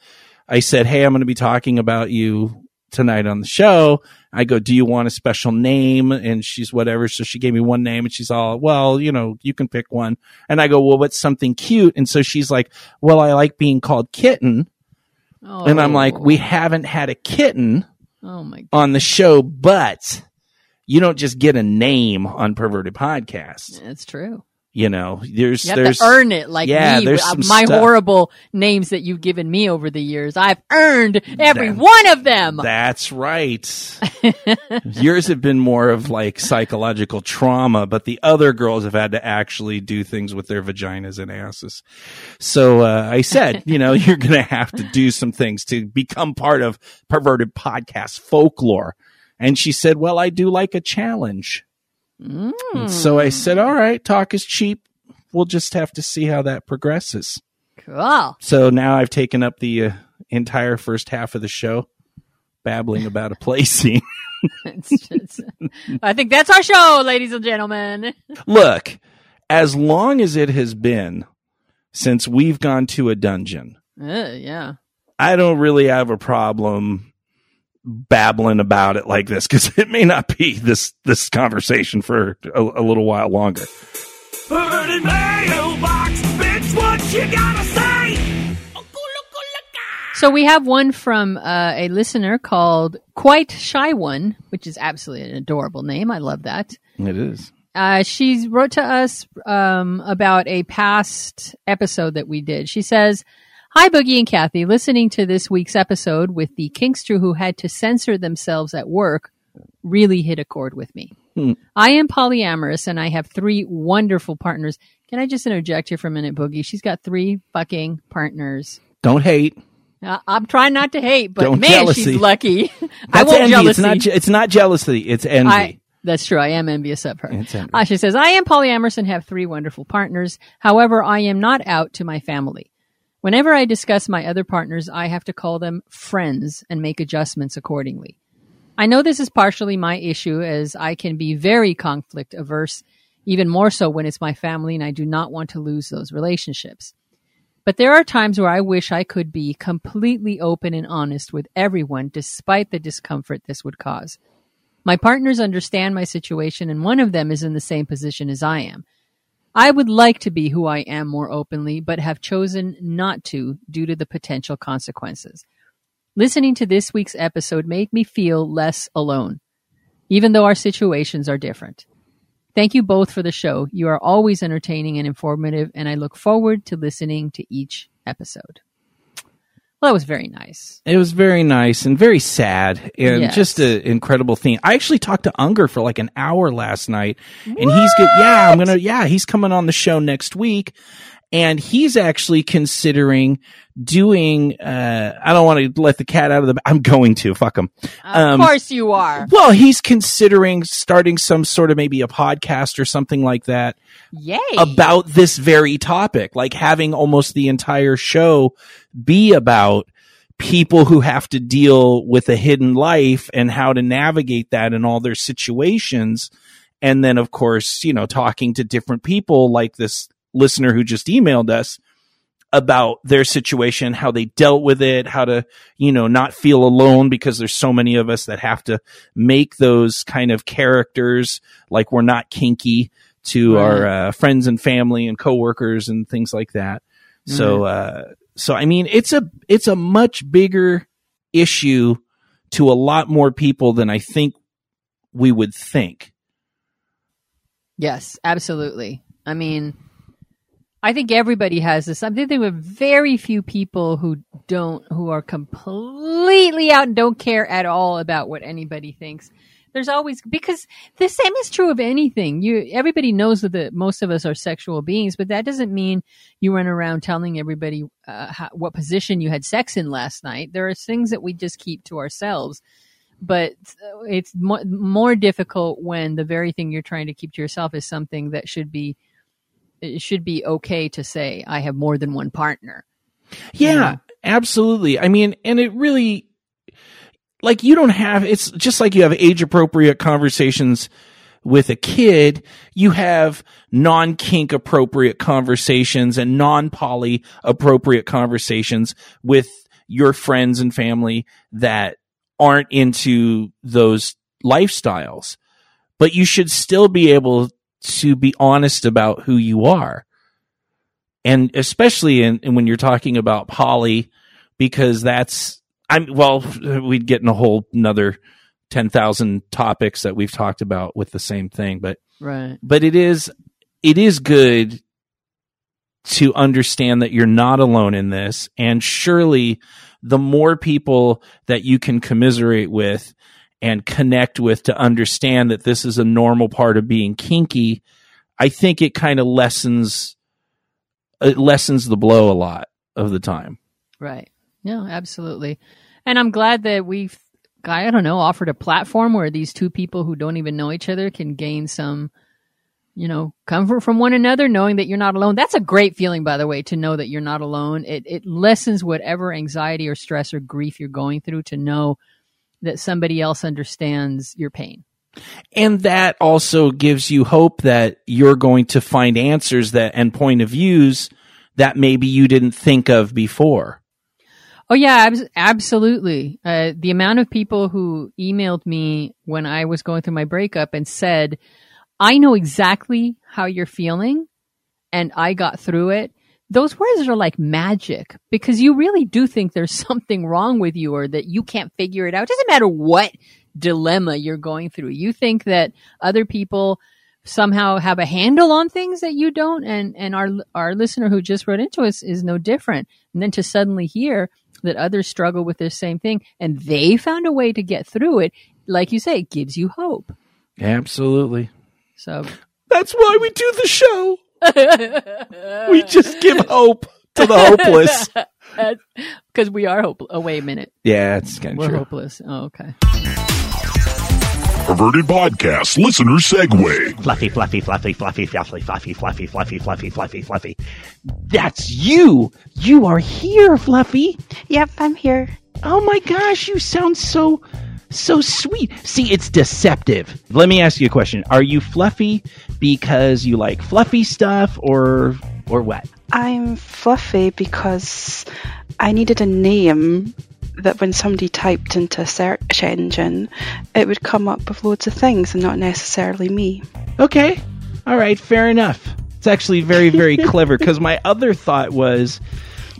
Speaker 1: i said hey i'm going to be talking about you tonight on the show i go do you want a special name and she's whatever so she gave me one name and she's all well you know you can pick one and i go well what's something cute and so she's like well i like being called kitten
Speaker 2: Oh.
Speaker 1: and i'm like we haven't had a kitten
Speaker 2: Oh my.
Speaker 1: on the show but you don't just get a name on perverted podcast.
Speaker 2: That's true.
Speaker 1: You know, there's
Speaker 2: You have
Speaker 1: there's
Speaker 2: to earn it like
Speaker 1: yeah,
Speaker 2: me.
Speaker 1: there's
Speaker 2: with, uh,
Speaker 1: some
Speaker 2: my
Speaker 1: stuff.
Speaker 2: horrible names that you've given me over the years. I've earned every
Speaker 1: That-
Speaker 2: one of them.
Speaker 1: That's right. Yours have been more of like psychological trauma, but the other girls have had to actually do things with their vaginas and asses. So uh, I said, you know, you're going to have to do some things to become part of perverted podcast folklore. And she said, well, I do like a challenge. So I said, all right, talk is cheap. We'll just have to see how that progresses.
Speaker 2: cool.
Speaker 1: So now I've taken up the uh, entire first half of the show babbling about a play scene.
Speaker 2: It's- I think that's our show, ladies and gentlemen.
Speaker 1: Look, as long as it has been since we've gone to a dungeon,
Speaker 2: Uh, yeah.
Speaker 1: I don't really have a problem babbling about it like this because it may not be this this conversation for a, a little while longer.
Speaker 4: Perverted mailbox, bitch, what you gotta say?
Speaker 2: So we have one from uh, a listener called Quite Shy One, which is absolutely an adorable name. I love that.
Speaker 1: It is.
Speaker 2: Uh, she wrote to us um, about a past episode that we did. She says, Hi, Boogie and Kathy. Listening to this week's episode with the kinkster who had to censor themselves at work really hit a chord with me.
Speaker 1: Hmm.
Speaker 2: I am polyamorous and I have three wonderful partners. Can I just interject here for a minute, Boogie? She's got three fucking partners.
Speaker 1: Don't hate.
Speaker 2: Uh, I'm trying not to hate, but
Speaker 1: Don't
Speaker 2: man,
Speaker 1: jealousy.
Speaker 2: she's lucky. I
Speaker 1: That's
Speaker 2: won't
Speaker 1: envy.
Speaker 2: jealousy.
Speaker 1: It's not. je- It's not jealousy. It's envy.
Speaker 2: I, that's true. I am envious of her. Uh, she says, I am polyamorous and have three wonderful partners. However, I am not out to my family. Whenever I discuss my other partners, I have to call them friends and make adjustments accordingly. I know this is partially my issue as I can be very conflict averse, even more so when it's my family and I do not want to lose those relationships. But there are times where I wish I could be completely open and honest with everyone despite the discomfort this would cause. My partners understand my situation, and one of them is in the same position as I am. I would like to be who I am more openly, but have chosen not to due to the potential consequences. Listening to this week's episode made me feel less alone, even though our situations are different. Thank you both for the show. You are always entertaining and informative, and I look forward to listening to each episode. Well, that was very nice.
Speaker 1: It was very nice and very sad and
Speaker 2: Yes.
Speaker 1: just an incredible thing. I actually talked to Unger for like an hour last night and he's good. Yeah, I'm going to, yeah, he's coming on the show next week and he's actually considering doing, uh, I don't want to let the cat out of the, I'm going to fuck him.
Speaker 2: Of
Speaker 1: Um,
Speaker 2: course you are.
Speaker 1: Well, he's considering starting some sort of maybe a podcast or something like that
Speaker 2: Yay.
Speaker 1: about this very topic, like having almost the entire show be about people who have to deal with a hidden life and how to navigate that in all their situations. And then, of course, you know, talking to different people like this listener who just emailed us about their situation, how they dealt with it, how to, you know, not feel alone because there's so many of us that have to make those kind of characters like we're not kinky to
Speaker 2: Right.
Speaker 1: our uh, friends and family and coworkers and things like that. So, uh, so I mean, it's a it's a much bigger issue to a lot more people than I think we would think.
Speaker 2: Yes, absolutely. I mean, I think everybody has this. I think there were very few people who don't, who are completely out and don't care at all about what anybody thinks. There's always because the same is true of anything. You everybody knows that most of us are sexual beings, but that doesn't mean you run around telling everybody uh, how, what position you had sex in last night. There are things that we just keep to ourselves but uh, it's more difficult when the very thing you're trying to keep to yourself is something that should be it should be okay to say I have more than one partner.
Speaker 1: Yeah, absolutely. I mean, and it really, like, you don't have, it's just like you have age appropriate conversations with a kid. You have non kink appropriate conversations and non poly appropriate conversations with your friends and family that aren't into those lifestyles. But you should still be able to be honest about who you are and especially in, in when you're talking about poly, because that's I'm well, we'd get in a whole another ten thousand topics that we've talked about with the same thing, but
Speaker 2: Right.
Speaker 1: but it is it is good to understand that you're not alone in this. And surely the more people that you can commiserate with and connect with to understand that this is a normal part of being kinky, I think it kind of lessens it lessens the blow a lot of the time.
Speaker 2: Right. No, absolutely. And I'm glad that we've, I don't know, offered a platform where these two people who don't even know each other can gain some, you know, comfort from one another, knowing that you're not alone. That's a great feeling, by the way, to know that you're not alone. It, it lessens whatever anxiety or stress or grief you're going through to know that somebody else understands your pain.
Speaker 1: And that also gives you hope that you're going to find answers that and point of views that maybe you didn't think of before.
Speaker 2: Oh yeah, abs- absolutely. Uh, the amount of people who emailed me when I was going through my breakup and said, "I know exactly how you're feeling, and I got through it." Those words are like magic because you really do think there's something wrong with you or that you can't figure it out. It doesn't matter what dilemma you're going through. You think that other people somehow have a handle on things that you don't and and our our listener who just wrote into us is no different and then to suddenly hear that others struggle with the same thing and they found a way to get through it like you say it gives you hope
Speaker 1: Absolutely.
Speaker 2: so
Speaker 1: That's why we do the show. we just give hope to the hopeless.
Speaker 2: because we are hope oh wait a minute
Speaker 1: Yeah, it's kind of
Speaker 2: we're
Speaker 1: true.
Speaker 2: hopeless oh okay
Speaker 5: Perverted Podcast Listener Segue.
Speaker 6: Fluffy, fluffy, fluffy, fluffy, fluffy, fluffy, fluffy, fluffy, fluffy, fluffy, fluffy. That's you. You are here, Fluffy.
Speaker 7: Yep, I'm here.
Speaker 6: Oh my gosh, you sound so, so sweet. See, it's deceptive.
Speaker 1: Let me ask you a question. Are you fluffy because you like fluffy stuff or or what?
Speaker 7: I'm fluffy because I needed a name that when somebody typed into a search engine, it would come up with loads of things and not necessarily me.
Speaker 1: Okay. All right, fair enough. It's actually very, very clever because my other thought was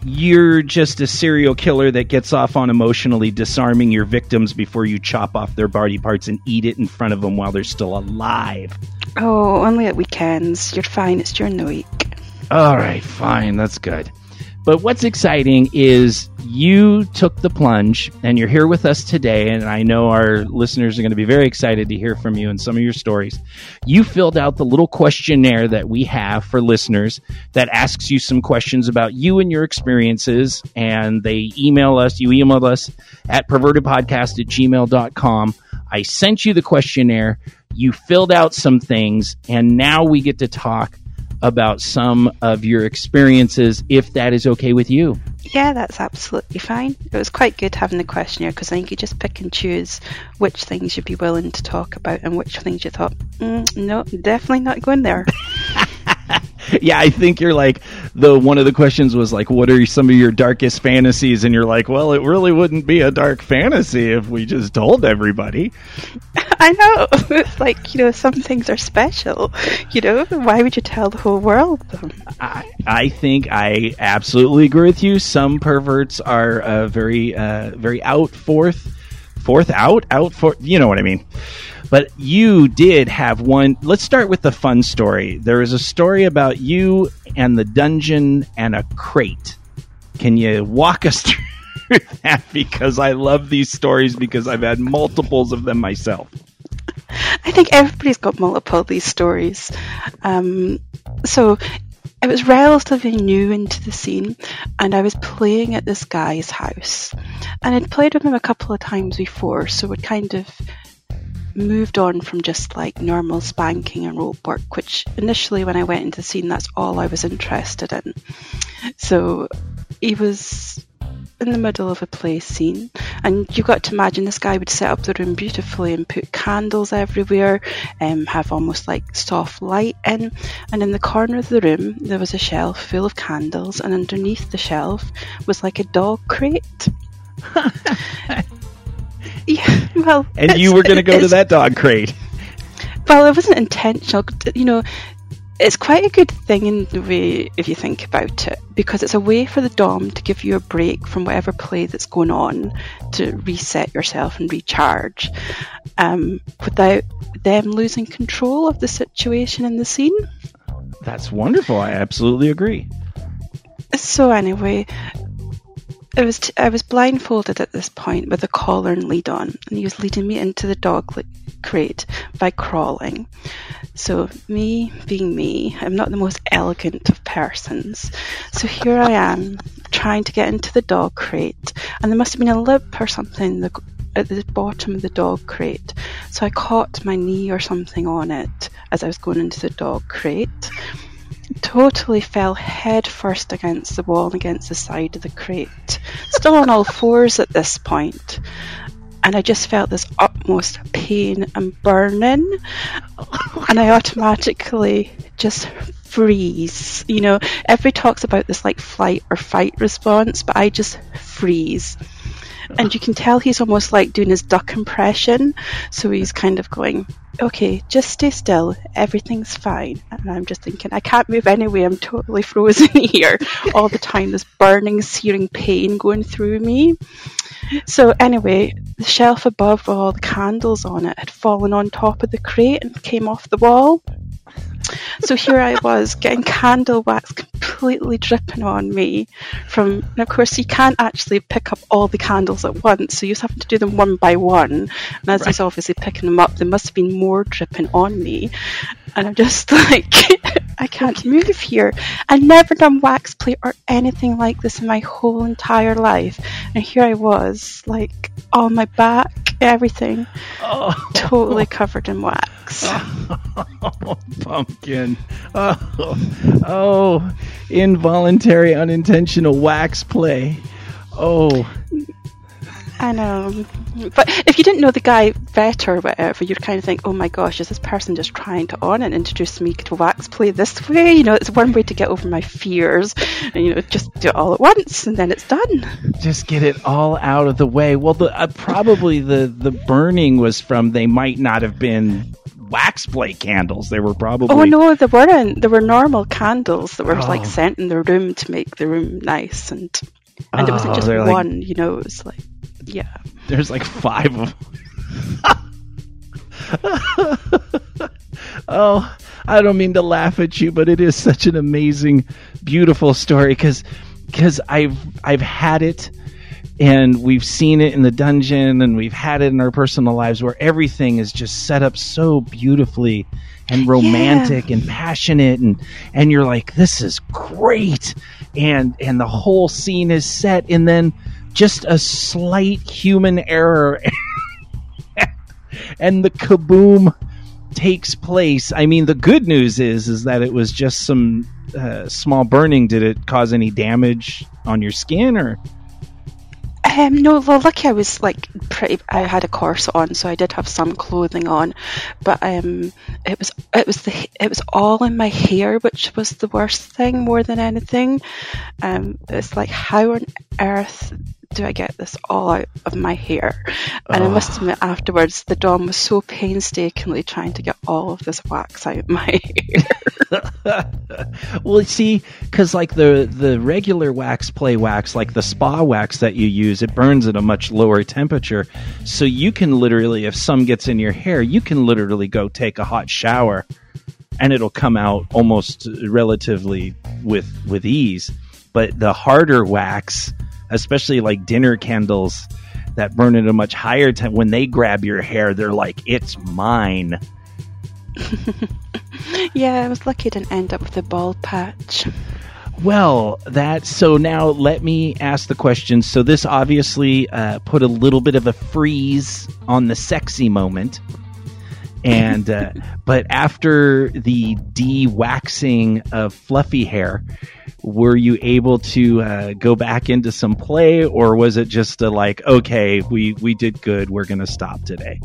Speaker 1: you're just a serial killer that gets off on emotionally disarming your victims before you chop off their body parts and eat it in front of them while they're still alive.
Speaker 7: Oh, only at weekends. You're fine, it's during the week.
Speaker 1: All right, fine. That's good. But what's exciting is you took the plunge and you're here with us today. And I know our listeners are going to be very excited to hear from you and some of your stories. You filled out the little questionnaire that we have for listeners that asks you some questions about you and your experiences. And they email us, you emailed us at pervertedpodcast at gmail.com. I sent you the questionnaire. You filled out some things, and now we get to talk about some of your experiences if that is okay with you.
Speaker 7: Yeah, that's absolutely fine. It was quite good having the questionnaire because then you could just pick and choose which things you'd be willing to talk about and which things you thought, mm, no, definitely not going there.
Speaker 1: yeah, I think you're like the one of the questions was like, what are some of your darkest fantasies? And you're like, well, it really wouldn't be a dark fantasy if we just told everybody.
Speaker 7: I know. It's like, you know, some things are special. You know, why would you tell the whole world them?
Speaker 1: I, I think I absolutely agree with you. Some perverts are uh, very, uh, very out forth, forth out, out for, you know what I mean. But you did have one. Let's start with the fun story. There is a story about you and the dungeon and a crate. Can you walk us through that? Because I love these stories because I've had multiples of them myself.
Speaker 7: I think everybody's got multiple these stories. Um, so it was relatively new into the scene, and I was playing at this guy's house. And I'd played with him a couple of times before, so it kind of moved on from just like normal spanking and rope work, which initially when I went into the scene, that's all I was interested in. So he was in the middle of a play scene, and you've got to imagine this guy would set up the room beautifully and put candles everywhere, and have almost like soft light in. And in the corner of the room, there was a shelf full of candles, and underneath the shelf was like a dog crate. yeah, well,
Speaker 1: And you were going to go to that dog crate.
Speaker 7: well, it wasn't intentional. You know, it's quite a good thing in the way if you think about it, because it's a way for the dom to give you a break from whatever play that's going on to reset yourself and recharge, um, without them losing control of the situation in the scene.
Speaker 1: That's wonderful. I absolutely agree.
Speaker 7: So anyway, it was t- I was blindfolded at this point with a collar and lead on, and he was leading me into the dog crate by crawling. So me being me, I'm not the most elegant of persons. So here I am trying to get into the dog crate, and there must have been a lip or something at the bottom of the dog crate. So I caught my knee or something on it as I was going into the dog crate totally fell head first against the wall and against the side of the crate, still on all fours at this point. And I just felt this utmost pain and burning, and I automatically just freeze. You know, everybody talks about this like flight or fight response, but I just freeze. And you can tell he's almost like doing his duck impression. So he's kind of going, okay, just stay still. Everything's fine. And I'm just thinking, I can't move anyway. I'm totally frozen here all the time. This burning, searing pain going through me. So anyway, the shelf above with all the candles on it had fallen on top of the crate and came off the wall. So here I was getting candle wax completely dripping on me from, and of course you can't actually pick up all the candles at once, so you just have to do them one by one. And as he's obviously picking them up, there must have been more dripping on me. And I'm just like, I can't move here. I've never done wax play or anything like this in my whole entire life. And here I was, like, on my back, everything, oh. totally covered in wax.
Speaker 1: Oh, pumpkin. Oh, oh, involuntary, unintentional wax play. Oh,
Speaker 7: I know. But if you didn't know the guy better or whatever, you'd kind of think, oh my gosh, is this person just trying to on and introduce me to wax play this way? You know, it's one way to get over my fears. And, you know, just do it all at once and then it's done.
Speaker 1: just get it all out of the way. Well, the uh, probably the the burning was from they might not have been wax play candles. They were probably
Speaker 7: Oh no, they weren't. There were normal candles that were
Speaker 1: Oh.
Speaker 7: like sent in the room to make the room nice and and it wasn't
Speaker 1: Oh,
Speaker 7: just
Speaker 1: they're like-
Speaker 7: one, you know, it was like yeah.
Speaker 1: There's like five of them. oh, I don't mean to laugh at you, but it is such an amazing, beautiful story because because I've I've had it and we've seen it in the dungeon and we've had it in our personal lives where everything is just set up so beautifully and romantic and passionate and and you're like this is great. And and the whole scene is set and then just a slight human error and the kaboom takes place. I mean the good news is is that it was just some uh, small burning. Did it cause any damage on your skin or
Speaker 7: Um, no, well, lucky I was like pretty. I had a corset on, so I did have some clothing on, but um, it was it was the it was all in my hair, which was the worst thing more than anything. Um, it's like how on earth do I get this all out of my hair? And I must admit, afterwards, the Dom was so painstakingly trying to get all of this wax out of my hair.
Speaker 1: well see because like the the regular wax play wax like the spa wax that you use it burns at a much lower temperature so you can literally if some gets in your hair you can literally go take a hot shower and it'll come out almost relatively with with ease but the harder wax especially like dinner candles that burn at a much higher temp when they grab your hair they're like it's mine
Speaker 7: yeah, I was lucky I didn't end up with a bald patch.
Speaker 1: Well, that so now let me ask the question. So this obviously uh, put a little bit of a freeze on the sexy moment, and uh, but after the de-waxing of fluffy hair, were you able to uh, go back into some play, or was it just a like, okay, we we did good, we're gonna stop today?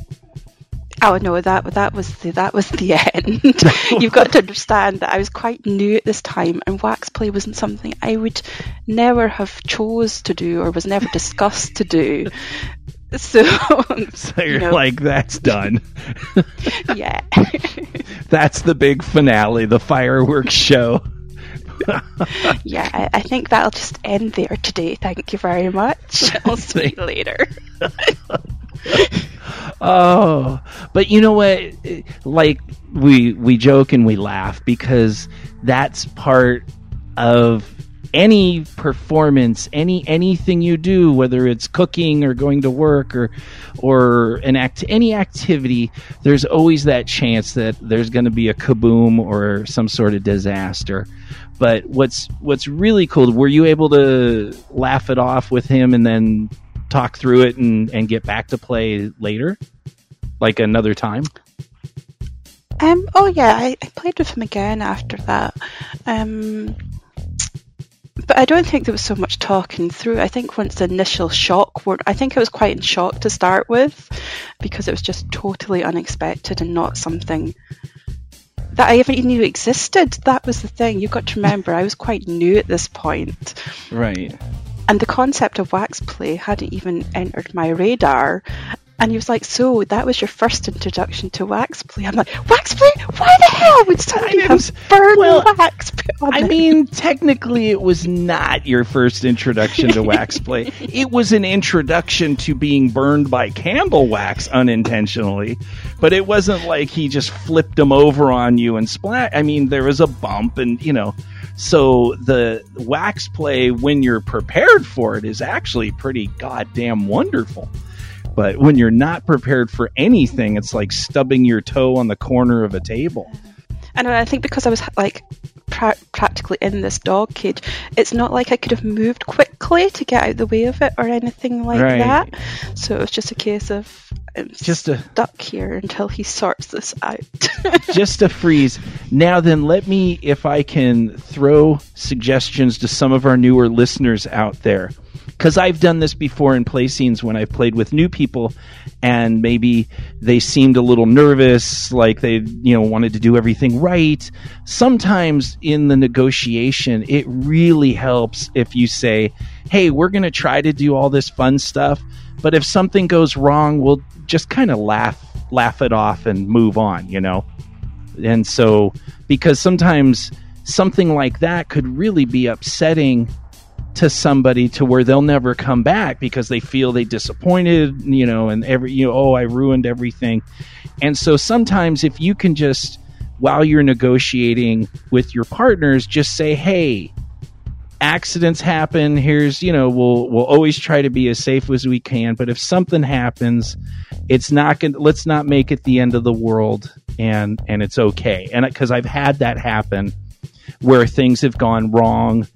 Speaker 7: Oh no, that that was the that was the end. You've got to understand that I was quite new at this time, and wax play wasn't something I would never have chose to do or was never discussed to do. So,
Speaker 1: So you're
Speaker 7: you know,
Speaker 1: like, that's done.
Speaker 7: yeah,
Speaker 1: That's the big finale, the fireworks show.
Speaker 7: yeah. I, I think that'll just end there today. Thank you very much. I'll see you later.
Speaker 1: Oh, but you know what? Like we we joke and we laugh because that's part of any performance, any anything you do, whether it's cooking or going to work or or an act any activity. There's always that chance that there's going to be a kaboom or some sort of disaster. But what's what's really cool? Were you able to laugh it off with him and then talk through it and, and get back to play later, like another time?
Speaker 7: Um, oh yeah, I, I played with him again after that. Um, but I don't think there was so much talking through. I think once the initial shock, were, I think I was quite in shock to start with because it was just totally unexpected and not something that I even knew existed. That was the thing. You've got to remember, I was quite new at this point.
Speaker 1: Right.
Speaker 7: And the concept of wax play hadn't even entered my radar. And he was like, "So that was your first introduction to wax play?" I'm like, "Wax play? Why the hell would somebody have burned
Speaker 1: well,
Speaker 7: wax
Speaker 1: I
Speaker 7: it?"
Speaker 1: mean, technically, it was not your first introduction to wax play. It was an introduction to being burned by candle wax unintentionally, but it wasn't like he just flipped them over on you and splat. I mean, there was a bump, and you know, so the wax play when you're prepared for it is actually pretty goddamn wonderful. But when you're not prepared for anything, it's like stubbing your toe on the corner of a table.
Speaker 7: And I think because I was like pra- practically in this dog cage, it's not like I could have moved quickly to get out the way of it or anything like
Speaker 1: Right.
Speaker 7: that. So it was just a case of I'm
Speaker 1: Just a
Speaker 7: stuck here until he sorts this out.
Speaker 1: just a freeze. Now then, let me, if I can, throw suggestions to some of our newer listeners out there. Because I've done this before in play scenes when I've played with new people, and maybe they seemed a little nervous, like they, you know, wanted to do everything right. Sometimes in the negotiation, it really helps if you say, "Hey, we're going to try to do all this fun stuff, but if something goes wrong, we'll just kind of laugh, laugh it off, and move on." You know and so because sometimes something like that could really be upsetting to somebody to where they'll never come back because they feel they disappointed you know and every you know oh i ruined everything. And so sometimes if you can just while you're negotiating with your partners just say hey accidents happen. Here's you know we'll we'll always try to be as safe as we can. But if something happens it's not going to let's not make it the end of the world and and it's okay. And because i've had that happen where things have gone wrong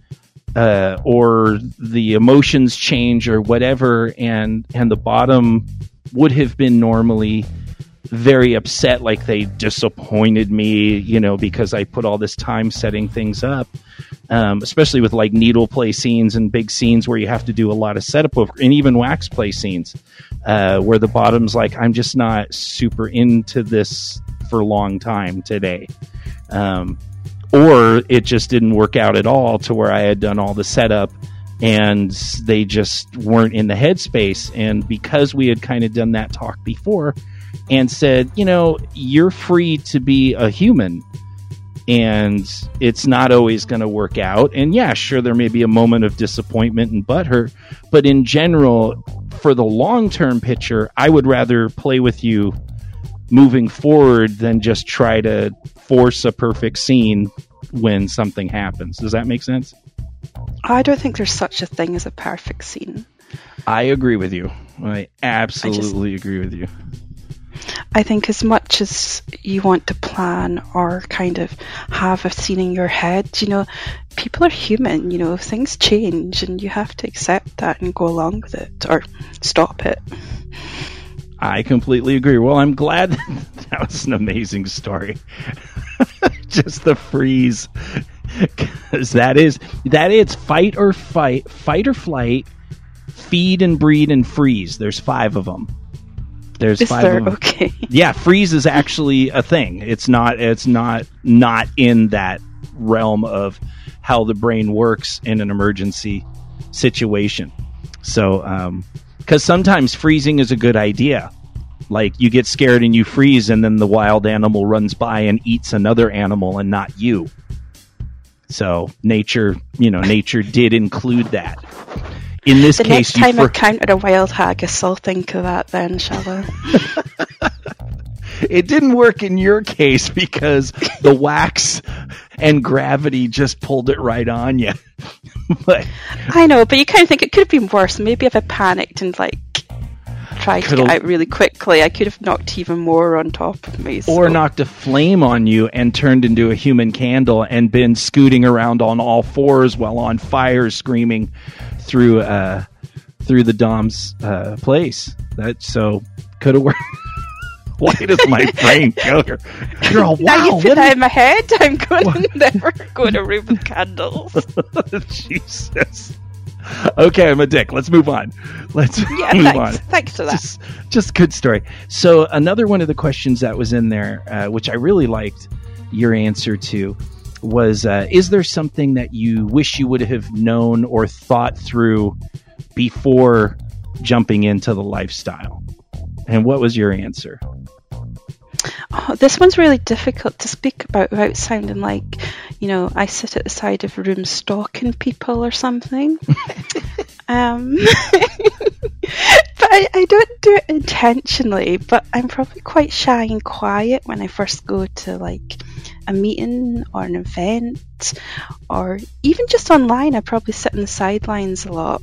Speaker 1: uh, or the emotions change or whatever and and the bottom would have been normally very upset like they disappointed me you know because i put all this time setting things up um, especially with like needle play scenes and big scenes where you have to do a lot of setup of, and even wax play scenes uh, where the bottom's like i'm just not super into this for a long time today. Um, or it just didn't work out at all to where i had done all the setup and they just weren't in the headspace and because we had kind of done that talk before and said you know you're free to be a human and it's not always going to work out. And yeah, sure, there may be a moment of disappointment and butthurt, but in general, for the long term picture, I would rather play with you moving forward than just try to force a perfect scene when something happens. Does that make sense?
Speaker 7: I don't think there's such a thing as a perfect scene.
Speaker 1: I agree with you. I absolutely agree with you.
Speaker 7: I think as much as you want to plan or kind of have a scene in your head, you know, people are human, you know, things change and you have to accept that and go along with it or stop it.
Speaker 1: I completely agree. Well, I'm glad that was an amazing story. Just the freeze, because that is that is fight or fight, fight or flight, feed and breed and freeze. There's five of them. There's
Speaker 7: Is
Speaker 1: five
Speaker 7: there
Speaker 1: of them.
Speaker 7: okay?
Speaker 1: Yeah, freeze is actually a thing. It's not. It's not not in that realm of how the brain works in an emergency situation. So, um, because sometimes freezing is a good idea. Like you get scared and you freeze, and then the wild animal runs by and eats another animal and not you. So nature, you know, nature did include that. in this
Speaker 7: The
Speaker 1: case,
Speaker 7: next time
Speaker 1: you
Speaker 7: I
Speaker 1: for-
Speaker 7: counter a wild haggis, I'll think of that then, shall I?
Speaker 1: it didn't work in your case because the wax and gravity just pulled it right on you. but
Speaker 7: I know, but you kind of think it could have been worse. Maybe if I panicked and like tried to get out really quickly, I could have knocked even more on top of me.
Speaker 1: or knocked a flame on you and turned into a human candle and been scooting around on all fours while on fire screaming through uh through the dom's uh place that so could have worked why does my brain go here you're all
Speaker 7: Now
Speaker 1: wow
Speaker 7: you put in my head. I'm going to never go to room with candles.
Speaker 1: jesus okay i'm a dick let's move on let's
Speaker 7: Yeah,
Speaker 1: move
Speaker 7: thanks.
Speaker 1: on
Speaker 7: Thanks for that.
Speaker 1: just, just good story. So another one of the questions that was in there, uh, which I really liked your answer to, was: uh, Is there something that you wish you would have known or thought through before jumping into the lifestyle? And what was your answer?
Speaker 7: Oh, this one's really difficult to speak about without sounding like, you know, I sit at the side of a room stalking people or something. um, but I, I don't do it intentionally, but I'm probably quite shy and quiet when I first go to like a meeting or an event or even just online. I probably sit on the sidelines a lot.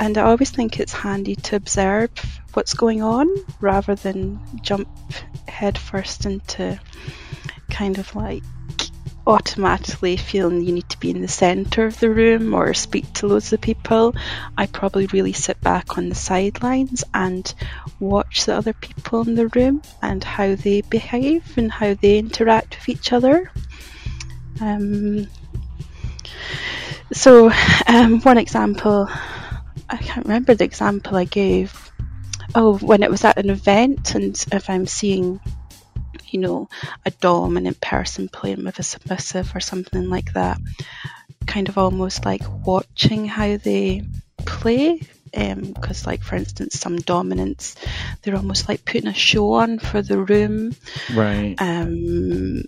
Speaker 7: And I always think it's handy to observe what's going on rather than jump headfirst into kind of like automatically feeling you need to be in the center of the room or speak to loads of people. I probably really sit back on the sidelines and watch the other people in the room and how they behave and how they interact with each other. Um, so, um, one example, I can't remember the example I gave. Oh, when it was at an event, and if I'm seeing, you know, a dominant person playing with a submissive or something like that, kind of almost like watching how they play. Because, like, for instance, some dominants, they're almost like putting a show on for the room
Speaker 1: Right.
Speaker 7: um,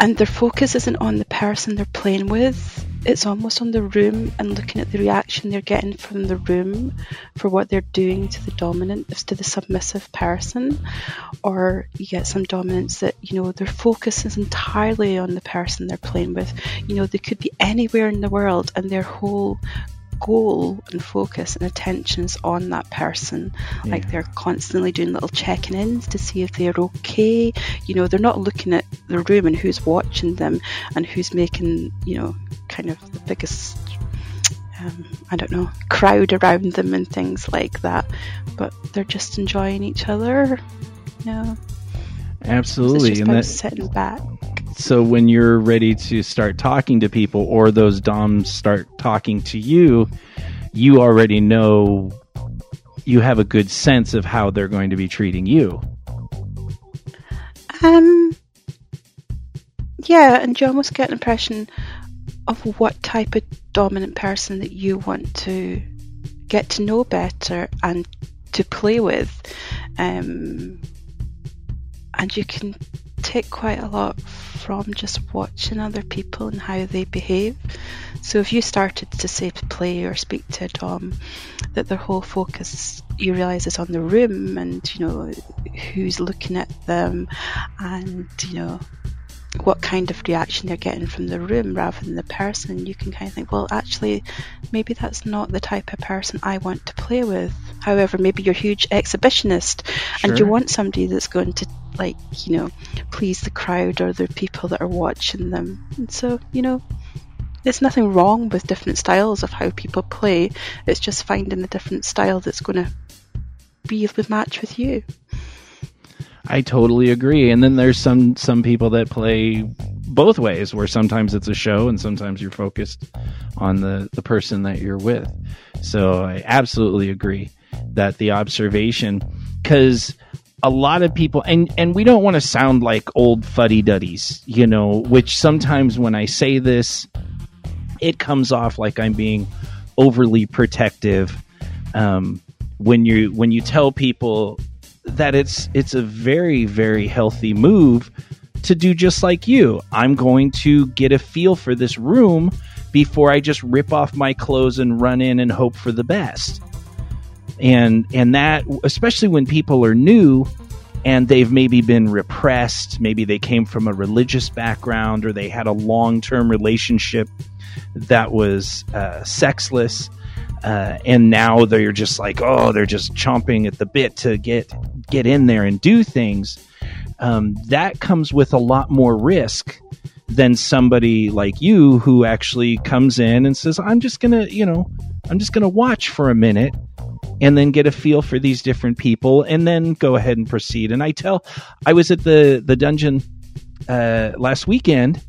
Speaker 7: and their focus isn't on the person they're playing with. It's almost on the room and looking at the reaction they're getting from the room for what they're doing to the dominant, to the submissive person. Or you get some dominants that, you know, their focus is entirely on the person they're playing with. You know, they could be anywhere in the world and their whole goal and focus and attention's on that person. Like they're constantly doing little checking ins to see if they're okay. You know, they're not looking at the room and who's watching them and who's making, you know, kind of the biggest, um, I don't know, crowd around them and things like that. But they're just enjoying each other. You know, it's
Speaker 1: Absolutely.
Speaker 7: just
Speaker 1: And
Speaker 7: about
Speaker 1: that,
Speaker 7: sitting back.
Speaker 1: So when you're ready to start talking to people or those doms start talking to you you already know you have a good sense of how they're going to be treating you
Speaker 7: Um, yeah, and you almost get an impression of what type of dominant person that you want to get to know better and to play with. Um, and you can take quite a lot from just watching other people and how they behave. So if you started to say to play or speak to a dom that their whole focus you realise is on the room and you know who's looking at them and you know what kind of reaction they're getting from the room rather than the person you can kind of think well actually maybe that's not the type of person I want to play with. However maybe you're a huge exhibitionist and you want somebody that's going to like you know please the crowd or the people that are watching them. And so you know there's nothing wrong with different styles of how people play. It's just finding the different style that's going to be the match with you
Speaker 1: I totally agree. And then there's some some people that play both ways, where sometimes it's a show and sometimes you're focused on the the person that you're with. So I absolutely agree that the observation, because a lot of people and and we don't want to sound like old fuddy duddies, you know, which sometimes when I say this, it comes off like I'm being overly protective. Um, when you when you tell people that it's it's a very very healthy move to do just like you. I'm going to get a feel for this room before I just rip off my clothes and run in and hope for the best. And and that especially when people are new and they've maybe been repressed, maybe they came from a religious background or they had a long-term relationship that was uh, sexless. Uh, and now they're just like, oh, they're just chomping at the bit to get get in there and do things. Um, that comes with a lot more risk than somebody like you who actually comes in and says, I'm just gonna, you know, I'm just gonna watch for a minute and then get a feel for these different people and then go ahead and proceed. And I tell, I was at the the dungeon uh, last weekend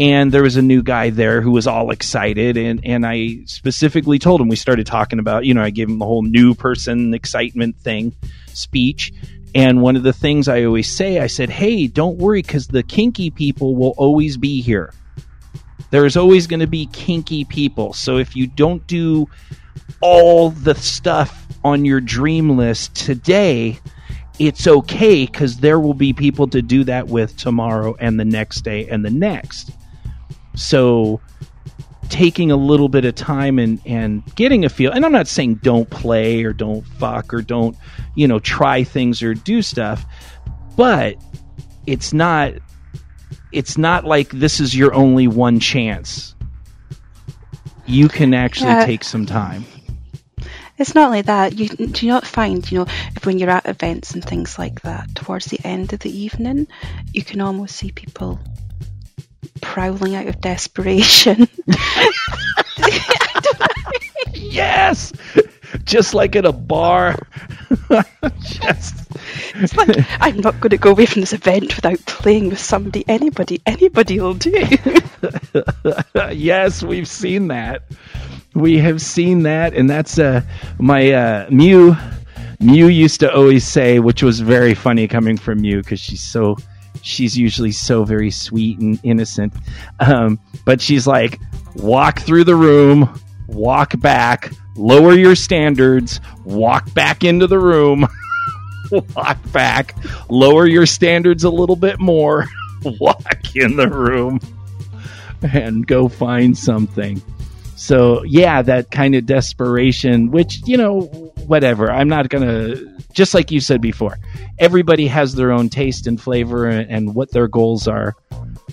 Speaker 1: and there was a new guy there who was all excited and and I specifically told him we started talking about you know I gave him the whole new person excitement thing speech. And one of the things I always say I said hey don't worry cuz the kinky people will always be here. There's always going to be kinky people. So if you don't do all the stuff on your dream list today it's okay because there will be people to do that with tomorrow and the next day and the next. So taking a little bit of time and, and getting a feel and I'm not saying don't play or don't fuck or don't, you know, try things or do stuff, but it's not it's not like this is your only one chance. You can actually
Speaker 7: Yeah.
Speaker 1: take some time.
Speaker 7: It's not like that. You do you not find, you know, if when you're at events and things like that, towards the end of the evening, you can almost see people prowling out of desperation.
Speaker 1: Yes. Just like at a bar. Just
Speaker 7: It's like I'm not going to go away from this event without playing with somebody. Anybody, anybody will do.
Speaker 1: yes, we've seen that. We have seen that, and that's uh, my uh, Mew. Mew used to always say, which was very funny coming from Mew because she's so she's usually so very sweet and innocent. Um, but she's like, walk through the room, walk back, lower your standards, walk back into the room, walk back, lower your standards a little bit more, walk in the room and go find something. So, yeah, that kind of desperation, which, you know, whatever. I'm not going to, just like you said before, everybody has their own taste and flavor and, and what their goals are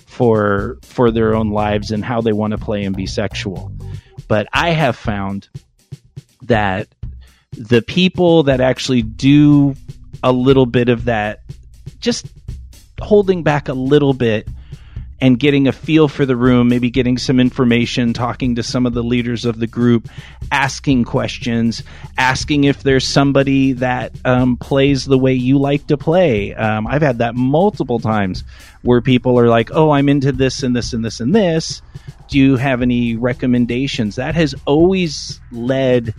Speaker 1: for for their own lives and how they want to play and be sexual. But I have found that the people that actually do a little bit of that just holding back a little bit and getting a feel for the room, maybe getting some information, talking to some of the leaders of the group, asking questions, asking if there's somebody that um, plays the way you like to play. Um, I've had that multiple times where people are like, oh, I'm into this and this and this and this. Do you have any recommendations? That has always led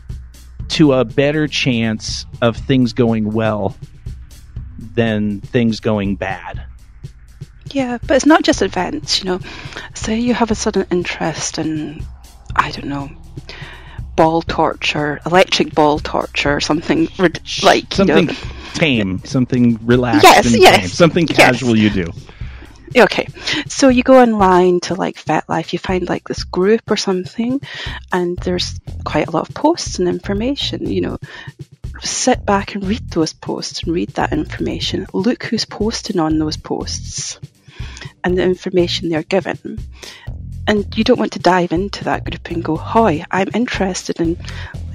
Speaker 1: to a better chance of things going well than things going bad.
Speaker 7: Yeah, but it's not just events, you know. Say you have a sudden interest in, I don't know, ball torture, electric ball torture, or something like
Speaker 1: something
Speaker 7: You
Speaker 1: tame, something relaxed,
Speaker 7: Yes, yes,
Speaker 1: tame, something
Speaker 7: yes.
Speaker 1: casual you do.
Speaker 7: Okay, so you go online to like FetLife, you find like this group or something, and there's quite a lot of posts and information. You know, sit back and read those posts and read that information. Look who's posting on those posts and the information they're given. And you don't want to dive into that group and go, Hi, I'm interested in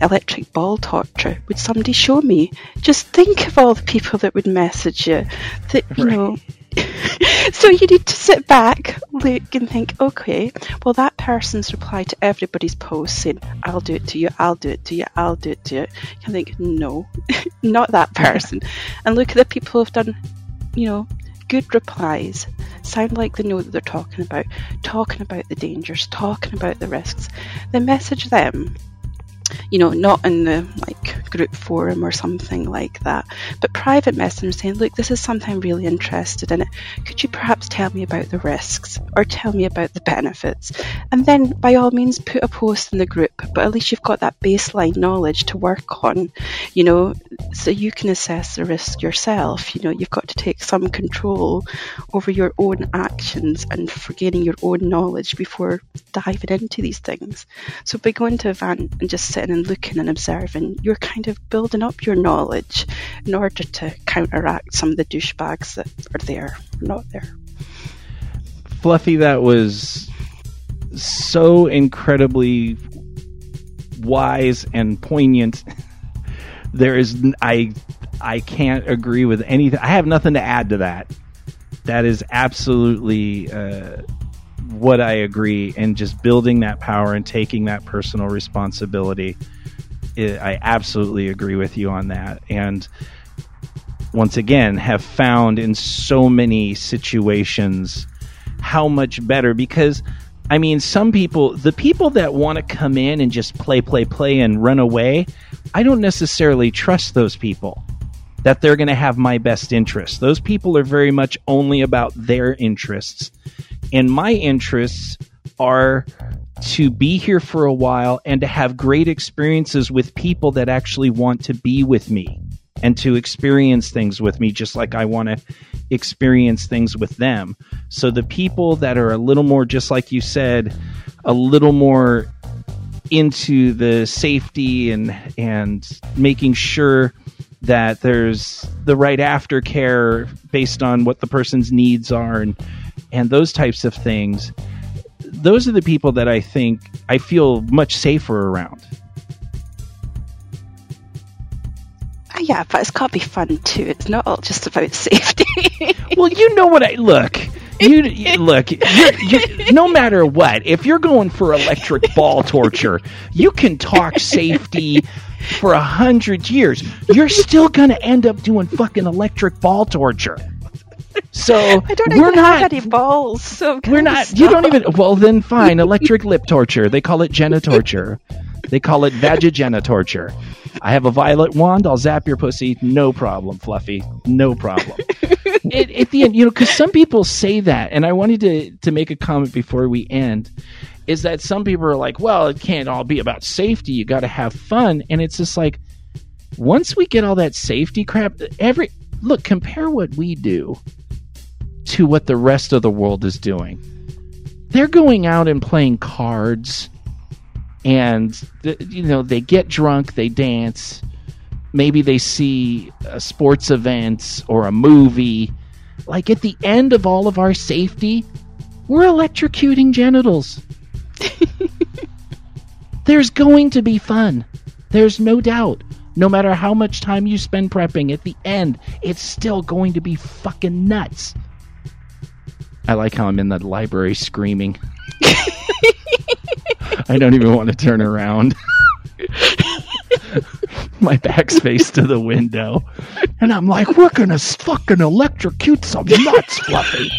Speaker 7: electric ball torture. Would somebody show me? Just think of all the people that would message you that, you know. so you need to sit back, look, and think, okay, well, that person's reply to everybody's post saying, I'll do it to you, I'll do it to you, I'll do it to you. You can think, no, not that person. And look at the people who've done, you know, good replies, sound like they know what they're talking about, talking about the dangers, talking about the risks. Then message them. You know, not in the like group forum or something like that. But private messaging saying, look, this is something I'm really interested in. Could you perhaps tell me about the risks or tell me about the benefits? And then by all means put a post in the group, but at least you've got that baseline knowledge to work on, you know, so you can assess the risk yourself. You know, you've got to take some control over your own actions and for gaining your own knowledge before diving into these things. So by going to event and just sitting and looking and observing, you're kind of building up your knowledge in order to counteract some of the douchebags that are there, not there.
Speaker 1: Fluffy, that was so incredibly wise and poignant. there is I I can't agree with anything. I have nothing to add to that. That is absolutely uh, what I agree, and just building that power and taking that personal responsibility. I I absolutely agree with you on that, and once again have found in so many situations how much better because I mean some people the people that want to come in and just play play play and run away I don't necessarily trust those people that they're going to have my best interests. Those people are very much only about their interests and my interests are to be here for a while and to have great experiences with people that actually want to be with me and to experience things with me just like I want to experience things with them. So the people that are a little more just like you said, a little more into the safety and and making sure that there's the right aftercare based on what the person's needs are and and those types of things those are the people that I think I feel much safer around.
Speaker 7: Ah, yeah, but it's got to be fun too. It's not all just about safety.
Speaker 1: Well, you know what I look. You, you look. You're, you no matter what, if you're going for electric ball torture, you can talk safety for a hundred years. You're still gonna end up doing fucking electric ball torture. So
Speaker 7: I don't
Speaker 1: we're
Speaker 7: even
Speaker 1: not.
Speaker 7: have any balls, so
Speaker 1: We're not. You don't even. Well, then fine. Electric lip torture. They call it gena torture. They call it vagigena torture. I have a violet wand. I'll zap your pussy. No problem, Fluffy. No problem. it, at the end, you know, because some people say that, and I wanted to to make a comment before we end. Is that some people are like, well, it can't all be about safety. You got to have fun, and it's just like, once we get all that safety crap, every look, compare what we do to what the rest of the world is doing. They're going out and playing cards, and you know they get drunk, they dance, maybe they see a sports event or a movie. Like at the end of all of our safety, we're electrocuting genitals. There's going to be fun. There's no doubt. No matter how much time you spend prepping, at the end, it's still going to be fucking nuts. I like how I'm in the library screaming. I don't even want to turn around. My back's faced to the window. And I'm like, we're going to fucking electrocute some nuts, Fluffy.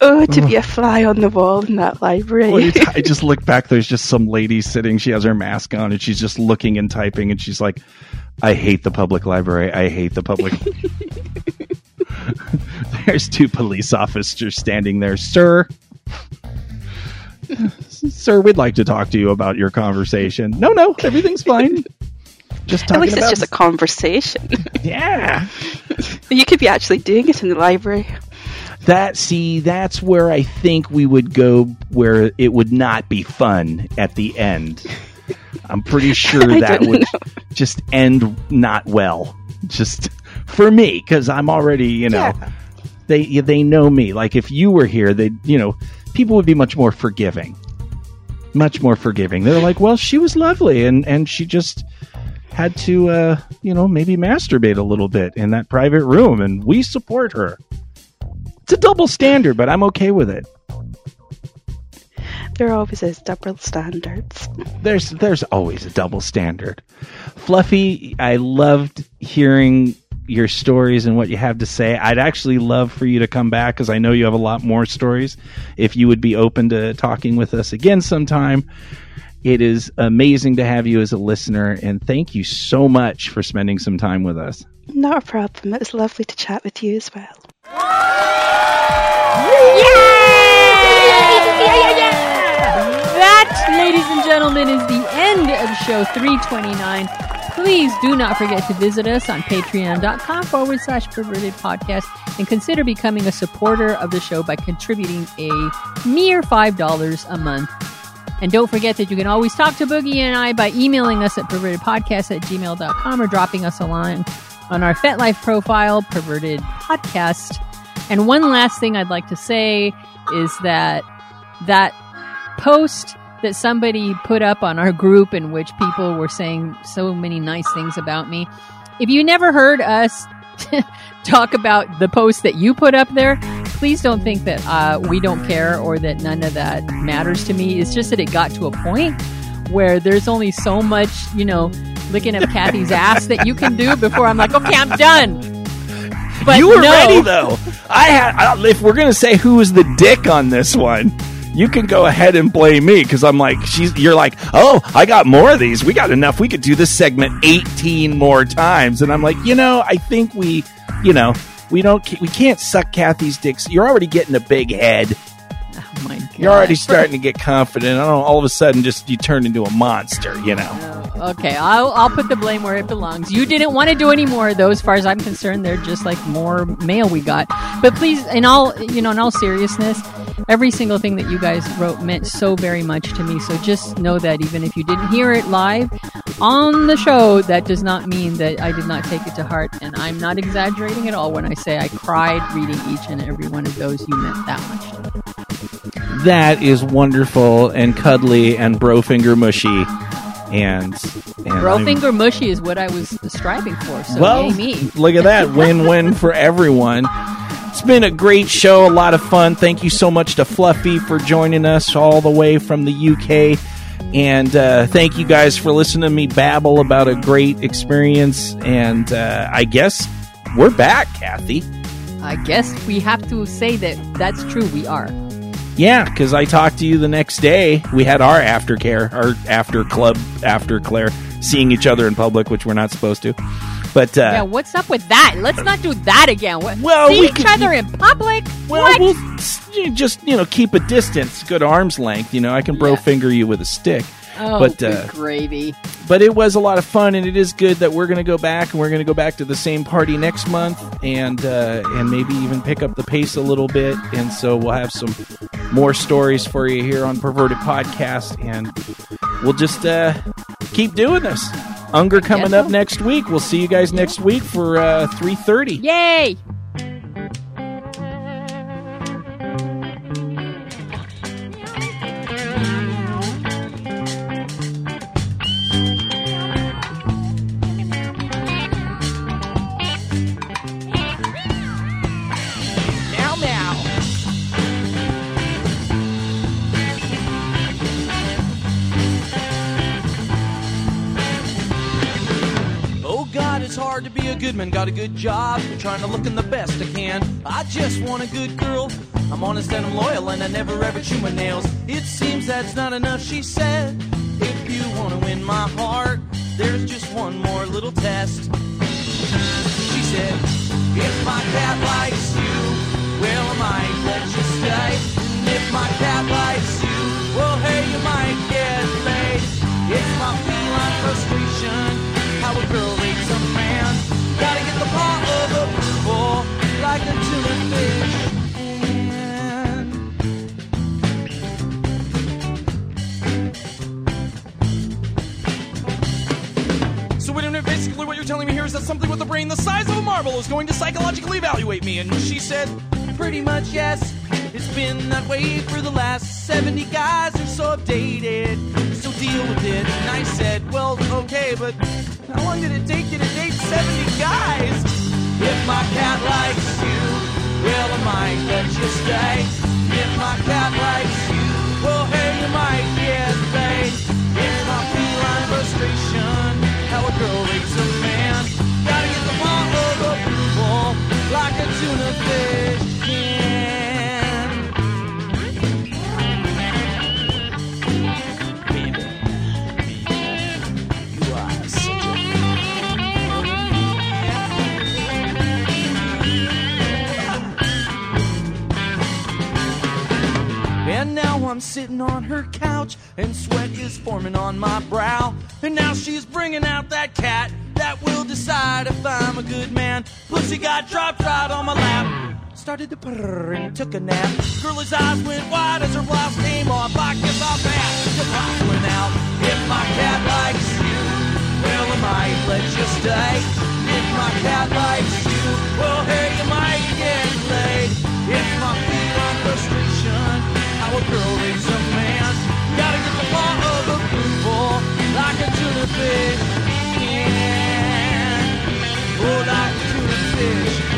Speaker 7: Oh, to be a fly on the wall in that library.
Speaker 1: Well, you t- I just look back. There's just some lady sitting. She has her mask on and she's just looking and typing. And she's like, I hate the public library. I hate the public. There's two police officers standing there. Sir, sir, we'd like to talk to you about your conversation. No, no, everything's fine. Just
Speaker 7: At
Speaker 1: talking
Speaker 7: least it's
Speaker 1: about.
Speaker 7: just a conversation.
Speaker 1: yeah.
Speaker 7: you could be actually doing it in the library.
Speaker 1: That see, that's where I think we would go where it would not be fun at the end. I'm pretty sure that would
Speaker 7: know.
Speaker 1: just end not well. Just for me, because I'm already, you know,
Speaker 7: Yeah.
Speaker 1: they they know me. Like if you were here, they, you know, people would be much more forgiving, much more forgiving. They're like, well, she was lovely, and and she just had to, uh, you know, maybe masturbate a little bit in that private room, and we support her. It's a double standard, but I'm okay with it.
Speaker 7: There always is double standards.
Speaker 1: There's there's always a double standard. Fluffy, I loved hearing your stories and what you have to say. I'd actually love for you to come back because I know you have a lot more stories. If you would be open to talking with us again sometime. It is amazing to have you as a listener, and thank you so much for spending some time with us.
Speaker 7: Not a problem. It was lovely to chat with you as well. Yeah!
Speaker 2: That, ladies and gentlemen, is the end of show 329. Please do not forget to visit us on patreon.com forward slash perverted podcast and consider becoming a supporter of the show by contributing a mere $5 a month. And don't forget that you can always talk to Boogie and I by emailing us at pervertedpodcast at gmail.com or dropping us a line on our FetLife profile, Perverted Podcast. And one last thing I'd like to say is that that post that somebody put up on our group in which people were saying so many nice things about me. If you never heard us talk about the post that you put up there, please don't think that uh, we don't care or that none of that matters to me. It's just that it got to a point where there's only so much, you know, licking at Kathy's ass that you can do before I'm like, okay, I'm done. But
Speaker 1: you were
Speaker 2: no.
Speaker 1: ready though. I had. I, if we're gonna say who was the dick on this one, you can go ahead and blame me because I'm like, she's. You're like, oh, I got more of these. We got enough. We could do this segment 18 more times. And I'm like, you know, I think we, you know, we don't. We can't suck Kathy's dicks. You're already getting a big head.
Speaker 2: Oh my God.
Speaker 1: You're already starting to get confident. I don't. know, All of a sudden, just you turn into a monster. You know.
Speaker 2: Oh, Okay, I'll, I'll put the blame where it belongs. You didn't want to do any more of those. As far as I'm concerned, they're just like more mail we got. But please, in all you know, in all seriousness, every single thing that you guys wrote meant so very much to me. So just know that even if you didn't hear it live on the show, that does not mean that I did not take it to heart. And I'm not exaggerating at all when I say I cried reading each and every one of those. You meant that much.
Speaker 1: That is wonderful and cuddly and bro finger mushy. And, and
Speaker 2: Bro
Speaker 1: I'm-
Speaker 2: finger mushy is what I was striving for. So
Speaker 1: well, look at that win win for everyone. It's been a great show, a lot of fun. Thank you so much to Fluffy for joining us all the way from the UK. And uh, thank you guys for listening to me babble about a great experience. And uh, I guess we're back, Kathy.
Speaker 2: I guess we have to say that that's true. We are.
Speaker 1: Yeah, because I talked to you the next day. We had our aftercare, our after club, after Claire, seeing each other in public, which we're not supposed to. But uh,
Speaker 2: Yeah, what's up with that? Let's not do that again.
Speaker 1: Well,
Speaker 2: see
Speaker 1: we
Speaker 2: each
Speaker 1: could-
Speaker 2: other in public?
Speaker 1: well,
Speaker 2: what?
Speaker 1: we'll just you know keep a distance, good arm's length. You know, I can bro
Speaker 2: Yeah.
Speaker 1: finger you with a stick.
Speaker 2: oh,
Speaker 1: but,
Speaker 2: good
Speaker 1: uh,
Speaker 2: gravy.
Speaker 1: But it was a lot of fun, and it is good that we're going to go back, and we're going to go back to the same party next month, and uh, and maybe even pick up the pace a little bit. And so we'll have some more stories for you here on Perverted Podcast, and we'll just uh, keep doing this. Unger coming
Speaker 2: so.
Speaker 1: up next week. We'll see you guys next week for uh, three thirty.
Speaker 2: Yay!
Speaker 4: Hard to a good man. Got a good job, trying to look in the best I can. I just want a good girl. I'm honest and I'm loyal, and I never ever chew my nails. It seems that's not enough, she said. If you want to win my heart, there's just one more little test. She said, If my cat likes you, well, I might let you stay. And if my cat likes you, well, hey, you might get marble is going to psychologically evaluate me. And she said, pretty much yes. It's been that way for the last 70 guys or so I've dated. So deal with it. And I said, well, okay, but how long did it take you to date 70 guys? If my cat likes you, well, I might let you stay. If my cat likes you, well, hey, you might get laid. It's my feline frustration, how a girl rates a man. like a tuna fish can.
Speaker 1: Baby, you are such a And now I'm sitting on her couch, and sweat is forming on my brow. And now she's bringing out that cat that will decide if I'm a good man Pussy got dropped right on my lap. Started to purr and took a nap. Girl's eyes went wide as her blouse came off. I guess I'll pass. The pops went out. If my cat likes you, well, I might let you stay. If my cat likes you, well, hey, you might get laid. If my feet on frustration, how a girl raise a man. Gotta get the law of approval like a tuna fish. Oh, like a